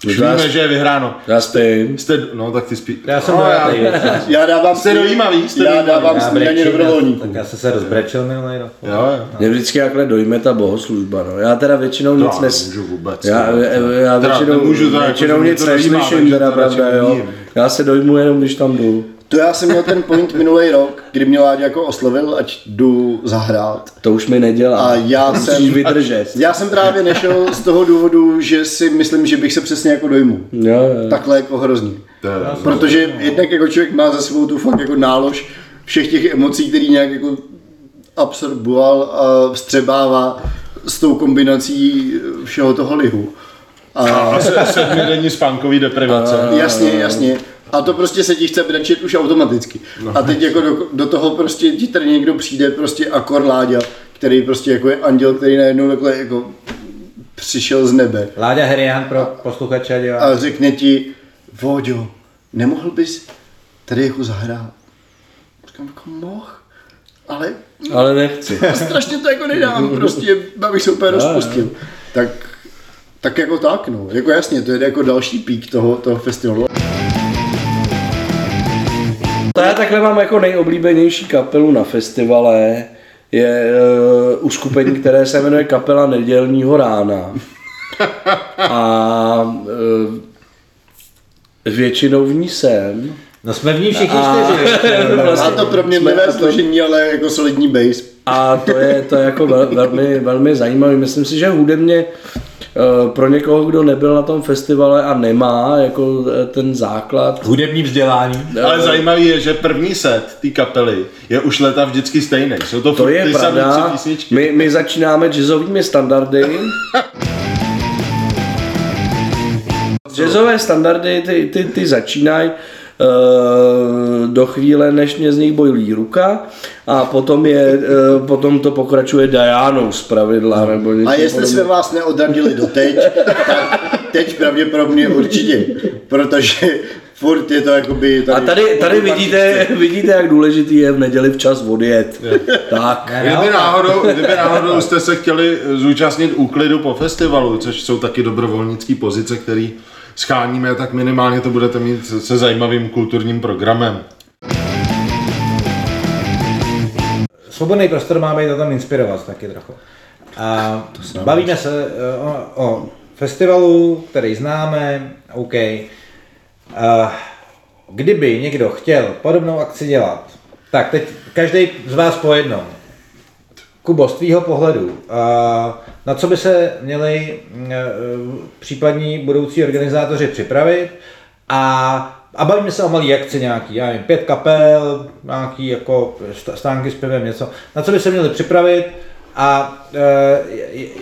No já víme, že je vyhráno. Já spím. Jste, no tak ty spí... Já jsem no, já, věc. Já dávám Jste dojímavý, jste já dojímavý. dávám Já snídaně brečím, dobrovolníků. Tak já jsem se rozbrečel minulý rok. jo, jo. Mě vždycky jakhle dojme ta bohoslužba, no. Já teda většinou nic nes... nemůžu vůbec. Já, no. já, já většinou, jako, většinou nic neslyším, teda pravda, jo. Já se dojmu jenom, když tam jdu. To já jsem měl ten point minulý rok, kdy mě Láďa jako oslovil, ať jdu zahrát. To už mi nedělá. A já Musíš jsem- vydržet. Já jsem právě nešel z toho důvodu, že si myslím, že bych se přesně jako dojmu. Jo, jo. Takhle jako hrozný. To je, Protože jednak jako člověk má za sebou tu fakt jako nálož všech těch emocí, který nějak jako absorboval a vstřebává s tou kombinací všeho toho lihu. A a se, sedmidenní spánkový deprivace. jasně, jasně. A to prostě se ti chce brečet už automaticky. A teď jako do, do toho prostě ti tady někdo přijde prostě akor Láďa, který prostě jako je anděl, který najednou takhle jako přišel z nebe Láďa Herian pro posluchače a diváky. a řekne ti, Voďo, nemohl bys tady jako zahrát? Říkám, jako mohl, ale Ale nechci. strašně to jako nedám, prostě abych se úplně rozpustil. Tak, tak jako tak, no. Jako jasně, to je jako další pík toho, toho festivalu. To já takhle mám jako nejoblíbenější kapelu na festivale. Je uh, uskupení, které se jmenuje Kapela nedělního rána. A uh, většinou v ní jsem. No jsme v ní všichni A- čtyři. Vlastně. A to pro mě to- složení, ale jako solidní bass. A to je, to je jako vel, velmi, velmi zajímavé. Myslím si, že hudebně pro někoho, kdo nebyl na tom festivale a nemá jako eh, ten základ, Hudební vzdělání. Ale zajímavý je, že první set té kapely je už leta vždycky stejný. Jsou to, to je pravda. My, my začínáme jazzovými standardy. Jazzové standardy, ty, ty, ty začínají do chvíle, než mě z nich bojlí ruka a potom, je, uh, potom to pokračuje Dianou z pravidla. Nebo A jestli podobným. jsme vás neodradili doteď, tak teď pravděpodobně určitě. Protože furt je to jakoby... Tady, A tady, tady vidíte, vidíte, jak důležitý je v neděli včas odjet. Tak. Kdyby náhodou, kdyby náhodou jste se chtěli zúčastnit úklidu po festivalu, což jsou taky dobrovolnické pozice, které scháníme, tak minimálně to budete mít se- se zajímavým kulturním programem. Svobodný prostor má být o tom inspirovat taky trochu. A bavíme se eh, o, o festivalu, který známe, OK. A kdyby někdo chtěl podobnou akci dělat, tak teď každý z vás po jednom. Kubo, z tvýho pohledu, a na co by se měli eh, případní budoucí organizátoři připravit a a bavíme se o malý akci nějaký, já nevím, pět kapel, nějaký jako st- stánky s pivem, něco. Na co by se měli připravit a e,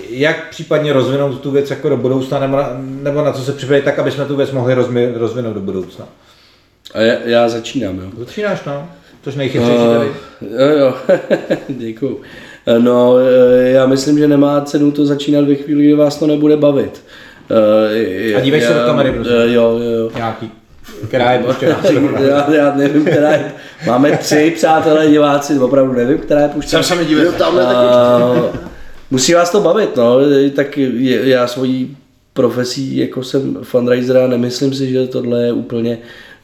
jak případně rozvinout tu věc jako do budoucna, nebo na, nebo na co se připravit tak, aby jsme tu věc mohli rozmi, rozvinout do budoucna. A já, já začínám, jo. Začínáš, no? Což nejchytřejší tady. Uh, jo, jo, děkuju. Eh, No, eh, já myslím, že nemá cenu to začínat ve chvíli, kdy vás to nebude bavit. Eh, A dívej se do kamery, prosím. Jo, jo, jo. Nějaký, která je prostě já, já nevím, která je. Máme tři přátelé diváci, opravdu nevím, která je puštěná. Jsem se mi. A musí vás to bavit, no, tak je- já svojí profesí jako jsem fundraiser a nemyslím si, že tohle je úplně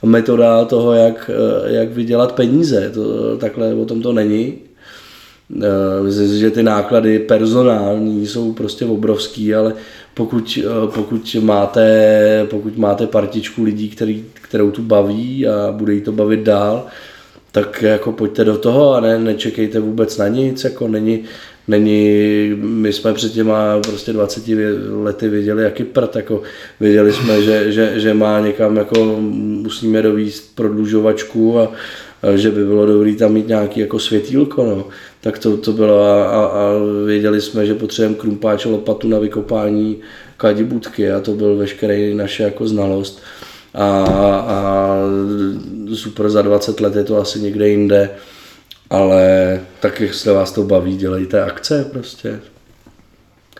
metoda toho, jak, jak vydělat peníze. To, takhle o tom to není. Eh, že ty náklady personální jsou prostě obrovský, ale pokud, eh, pokud, máte, pokud máte partičku lidí, který, kterou tu baví a bude jí to bavit dál, tak jako pojďte do toho a ne, nečekejte vůbec na nic, jako není, není, my jsme před těma prostě 20 vě- lety viděli, jaký prd, jako viděli jsme, že, že, že má někam jako musíme dovíst prodlužovačku a, že by bylo dobré tam mít nějaký jako světýlko, no. Tak to, to bylo a, a, věděli jsme, že potřebujeme krumpáč a lopatu na vykopání kadibutky a to byl veškerý naše jako znalost. a, a super za 20 let je to asi někde jinde, ale tak jestli vás to baví, dělejte akce prostě.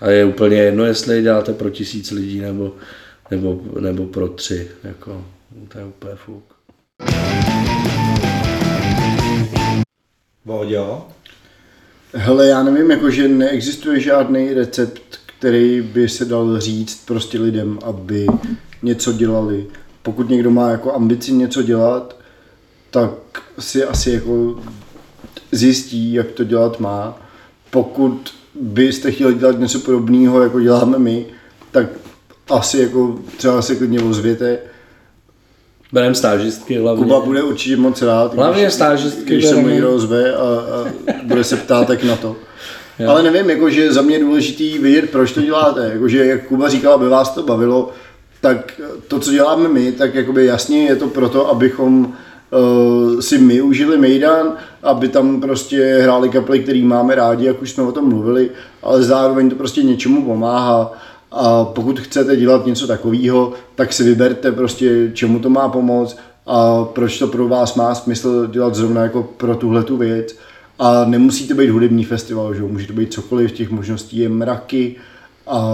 A je úplně jedno, jestli je děláte pro tisíc lidí nebo, nebo, nebo pro tři. Jako, to je úplně fuk. Voďo? Hele, já nevím, jakože neexistuje žádný recept, který by se dal říct prostě lidem, aby něco dělali. Pokud někdo má jako ambici něco dělat, tak si asi jako zjistí, jak to dělat má. Pokud byste chtěli dělat něco podobného, jako děláme my, tak asi jako třeba se klidně ozvěte. Berem stážistky hlavně. Kuba bude určitě moc rád, Hlavně když, stážistky když se mu bereme. někdo ozve a, a bude se ptát tak na to. Ale nevím, jakože za mě je důležitý vědět, proč to děláte. Jakože jak Kuba říkal, aby vás to bavilo, tak to, co děláme my, tak jakoby jasně je to proto, abychom uh, si my užili Mejdan, aby tam prostě hráli kapely, který máme rádi, jak už jsme o tom mluvili, ale zároveň to prostě něčemu pomáhá. A pokud chcete dělat něco takového, tak si vyberte prostě, čemu to má pomoct a proč to pro vás má smysl dělat zrovna jako pro tuhle tu věc. A nemusí to být hudební festival, že? jo, může to být cokoliv, těch možností je mraky a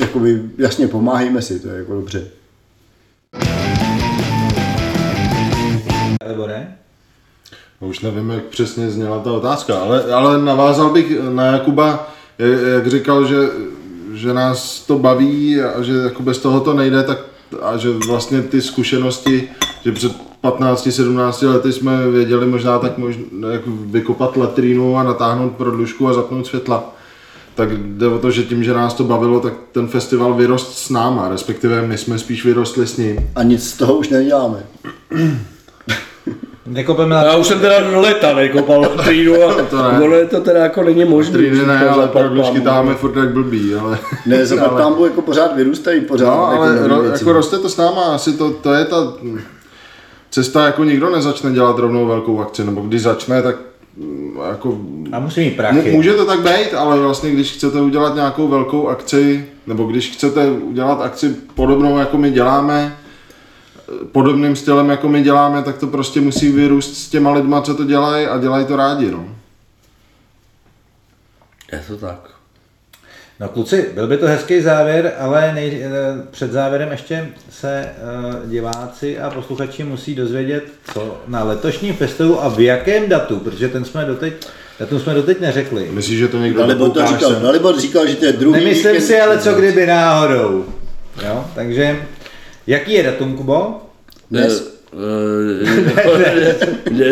jakoby, jasně pomáhejme si, to je jako dobře. Libore? Už nevím, jak přesně zněla ta otázka, ale, ale navázal bych na Jakuba, jak- jak říkal, že, že nás to baví a že jako bez toho to nejde, tak a že vlastně ty zkušenosti, že před 15-17 lety jsme věděli možná tak možná, jak vykopat latrínu a natáhnout prodlužku a zapnout světla. Tak jde o to, že tím, že nás to bavilo, tak ten festival vyrost s náma, respektive my jsme spíš vyrostli s ním. A nic z toho už neděláme. Nekopeme na Já už jsem teda do leta nekopal latrínu a To ne. ono je to teda jako není možné. Trýny ne, ale prodlužky táháme furt jak blbý, ale... Ne, za pámbu jako pořád vyrůstají, pořád. No, ale jako, ro, jako roste to s náma, asi to, to je ta cesta, jako nikdo nezačne dělat rovnou velkou akci, nebo když začne, tak mm, jako A musí mít prachy. Může to tak být, ale vlastně když chcete udělat nějakou velkou akci, nebo když chcete udělat akci podobnou, jako my děláme, podobným stylem, jako my děláme, tak to prostě musí vyrůst s těma lidma, co to dělají a dělají to rádi, no. Je to tak. No kluci, byl by to hezký závěr, ale nej, eh, před závěrem ještě se eh, diváci a posluchači musí dozvědět, co na letošním festivalu a v jakém datu, protože ten jsme doteď, datum jsme doteď neřekli. Myslíš, že to někdo Dalibor to dopouká říkal? Dalibor říkal, že to je druhý Nemyslím víkend- si, ale co kdyby náhodou. Jo, takže jaký je datum, Kubo? Dnes, eh,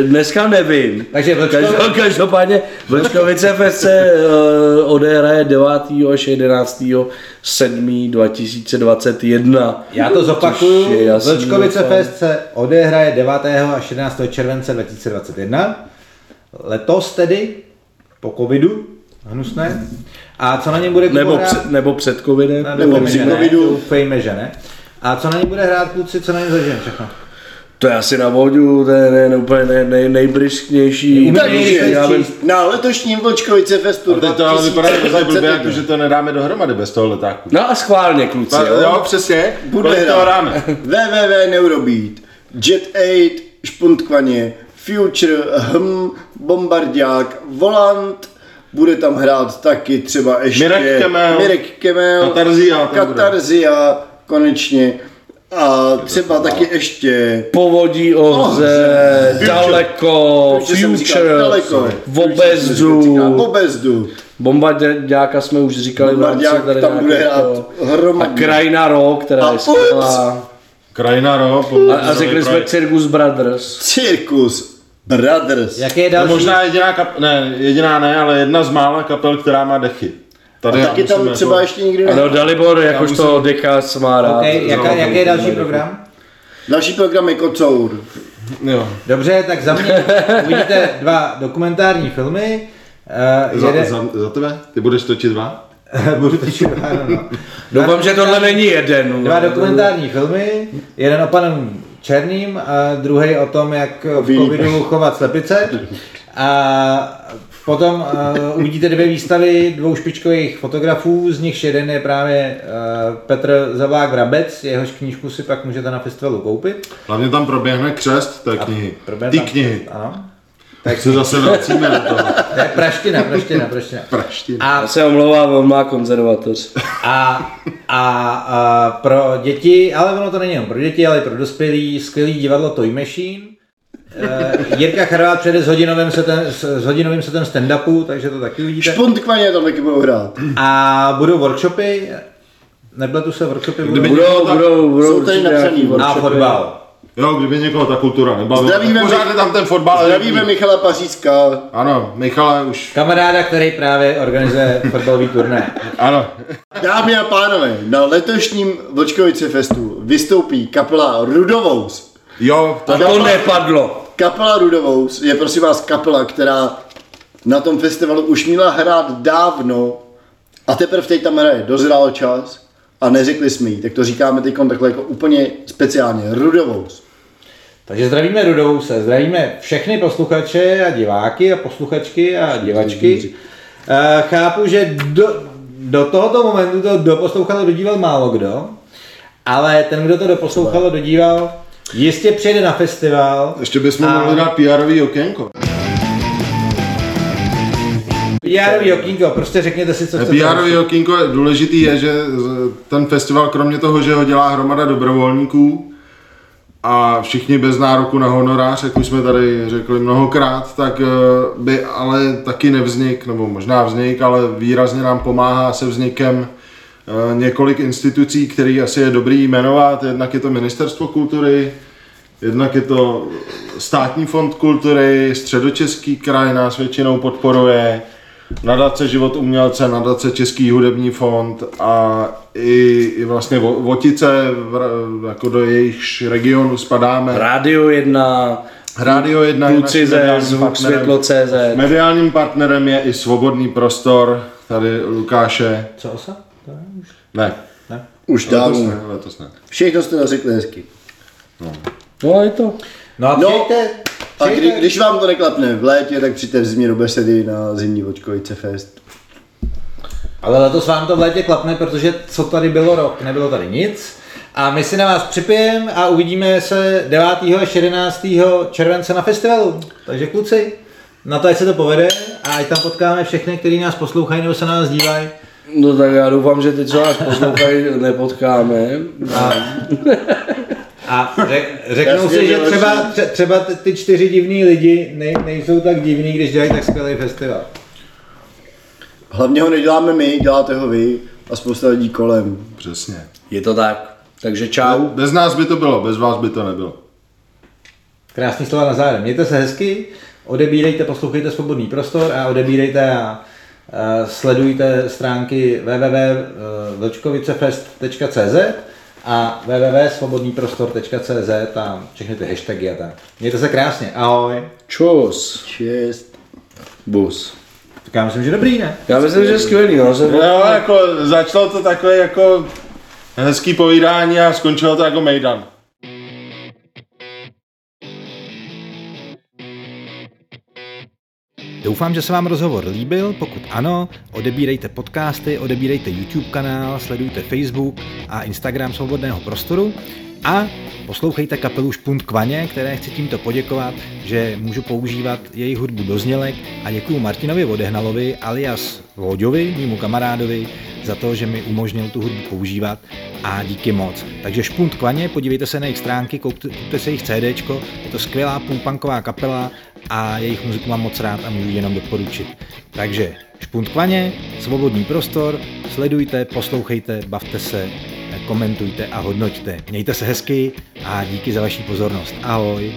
dneska nevím. Takže Vlčko- Každop- Každopádně Vlčkovice Fest se uh, odehraje 9. až 11. 7. 2021. Já to zopakuju. jasný Vlčkovice. Fest se odehraje 9. až 11. července 2021. Letos tedy, po covidu, hnusné. A co na něm bude Kubo Nebo, před, nebo před covidem. Nebo doufejme, při že ne, covidu. Doufejme, že ne. A co na něm bude hrát kluci, co na něm zažijeme všechno? To je asi na vodu, to je ne, ne, úplně nej, nej, nejbrisknější. Umíme úplně nejrychlejší. nejrychlejší, já Takže vím. na letošním Vlčkovice Festu A to ale vypadá jako blbě, 2021 jako, že to nedáme dohromady bez toho letáku. No a schválně, kluci. No, Jo? jo, přesně. Bude hrát dáme? www.neurobeat, Jet 8, Špuntkvaně, Future, Hm, Bombardiák, Volant, bude tam hrát taky třeba ještě Mirek Kemel. Mirek Kemel Katarzia tam bude. Katarzia, konečně. A třeba taky ještě Povodí ohře, daleko, jsem říkal future, daleko. v obezdu. V obezdu. Bombardiáka jsme už říkali v rámci Bombardiák tady tam bude hrát A hromadně. Krajina Rock, která A je skvělá. Krajina, ro. A, a řekli jsme Circus Brothers. Cirkus Brothers. Jaký je další? možná jediná kap... ne, jediná ne, ale jedna z mála kapel, která má dechy. Tady A taky musím tam jako- třeba ještě někdy ne. Ano, Dalibor, jakožto Dekas má rád. Okay, jaká, jaký je další program? Další program je Kocour. Jo. Dobře, tak za mě uvidíte dva dokumentární filmy. Uh, Za, jeden, za, za tebe? Ty budeš točit dva? budu teď, ano, no. Doufám, že tohle není jeden. Dva dokumentární filmy, jeden o panu Černým a druhý o tom, jak v covidu chovat slepice. A Potom uh, uvidíte dvě výstavy dvou špičkových fotografů, z nichž jeden je právě uh, Petr Zavák Vrabec, jehož knížku si pak můžete na festivalu koupit. Hlavně tam proběhne křest té knihy. Proběhne Ty tam- knihy. Ano. Tak se zase vracíme do toho. To je praština, praština, praština. Praština. A se omlouvám, on má konzervatoř. A, a, a pro děti, ale ono to není jenom pro děti, ale i pro dospělí, skvělý divadlo Toy Machine. Eh, Jirka Charvát přijede s hodinovým setem, s, s hodinovým setem stand-upu, takže to taky uvidíte. Špontkvaně tam taky budou hrát. A budou workshopy, nepletu se workshopy, budou Kdyby- Budou, budou, budou Jsou tady napsaný nějaký a workshopy. fotbal. Jo, kdyby někoho ta kultura nebavila. Zdravíme Pořád je tam ten fotbal. Zdravíme Michala Pařízka. Ano, Michale už. Kamaráda, který právě organizuje fotbalový turné. Ano. Dámy a pánové, na letošním Vlčkovice festu vystoupí kapela Rudovous. Jo, A to nepadlo. Kapela Rudovous je prosím vás kapela, která na tom festivalu už měla hrát dávno a teprve teď tam hraje. Dozrál čas a neřekli jsme jí, tak to říkáme teď takhle jako úplně speciálně. Rudovous. Takže zdravíme Rudovou se, zdravíme všechny posluchače a diváky a posluchačky a divačky. Eh, Chápu, že do, do tohoto momentu to doposlouchalo, dodíval málo kdo, ale ten, kdo to doposlouchalo, dodíval, jistě přijede na festival. ještě bychom A- mohli dát PR-ový okénko. PR okýnko, prostě řekněte si, co chcete. PR-ový okénko je důležitý je, že ten festival, kromě toho, že ho dělá hromada dobrovolníků a všichni bez nároku na honorář, jak už jsme tady řekli mnohokrát, tak eh, by ale taky nevznik, nebo možná vznik, ale výrazně nám pomáhá se vznikem několik institucí, který asi je dobrý jmenovat. Jednak je to Ministerstvo kultury, Jednak je to státní fond kultury, středočeský kraj nás většinou podporuje, nadace Život umělce, nadace Český hudební fond a i, i vlastně Vo- Votice, v- jako do jejich regionu spadáme. Rádio 1, Radio 1 je Kluci ze mediálním Zvuk partnerem. Světlo CZ. Mediálním partnerem je i Svobodný prostor, tady Lukáše. Co osa? Už. Ne, Už letos dávno. ne, letos ne. Všechno jste to řekli hezky. No je to. No a No, přijďte, A kdy, když vám to neklapne v létě, tak přijďte v zimě do besedy na zimní Vlčkovice fest. Ale letos vám to v létě klapne, protože co tady bylo rok, nebylo tady nic. A my si na vás připijeme a uvidíme se 9. až 11. července na festivalu. Takže kluci, na to, ať se to povede a ať tam potkáme všechny, kteří nás poslouchají nebo se na nás dívají. No tak já doufám, že ty, co nás poslouchají, nepotkáme. A, a řek, řeknou Jasně, si, že třeba, tře- třeba ty- ty čtyři divní lidi nej, nejsou tak divní, když dělají tak skvělý festival. Hlavně ho neděláme my, děláte ho vy a spousta lidí kolem. Přesně. Je to tak. Takže čau. Bez nás by to bylo, bez vás by to nebylo. Krásný slova na závěr. Mějte se hezky, odebírejte, poslouchejte Svobodný prostor a odebírejte a sledujte stránky www.vlčkovicefest.cz a www.svobodnýprostor.cz tam všechny ty hashtagy a tak. Mějte se krásně, ahoj. Čus. Čest. Bus. Tak já myslím, že dobrý, ne? Já myslím, že skvělý, no. Jsem Jo, jako začalo to takové jako hezký povídání a skončilo to jako mejdan. Doufám, že se vám rozhovor líbil. Pokud ano, odebírejte podcasty, odebírejte YouTube kanál, sledujte Facebook a Instagram Svobodného prostoru a poslouchejte kapelu Špunt Kvaně, které chci tímto poděkovat, že můžu používat jejich hudbu do znělek a děkuji Martinovi Vodehnalovi alias Vóďovi, mému kamarádovi, za to, že mi umožnil tu hudbu používat a díky moc. Takže Špunt Kvaně, podívejte se na jejich stránky, koupte, se jejich CDčko, je to skvělá půlpunková kapela a jejich muziku mám moc rád a můžu jenom doporučit. Takže Špunt Kvaně, svobodný prostor, sledujte, poslouchejte, bavte se, komentujte a hodnoťte. Mějte se hezky a díky za vaši pozornost. Ahoj.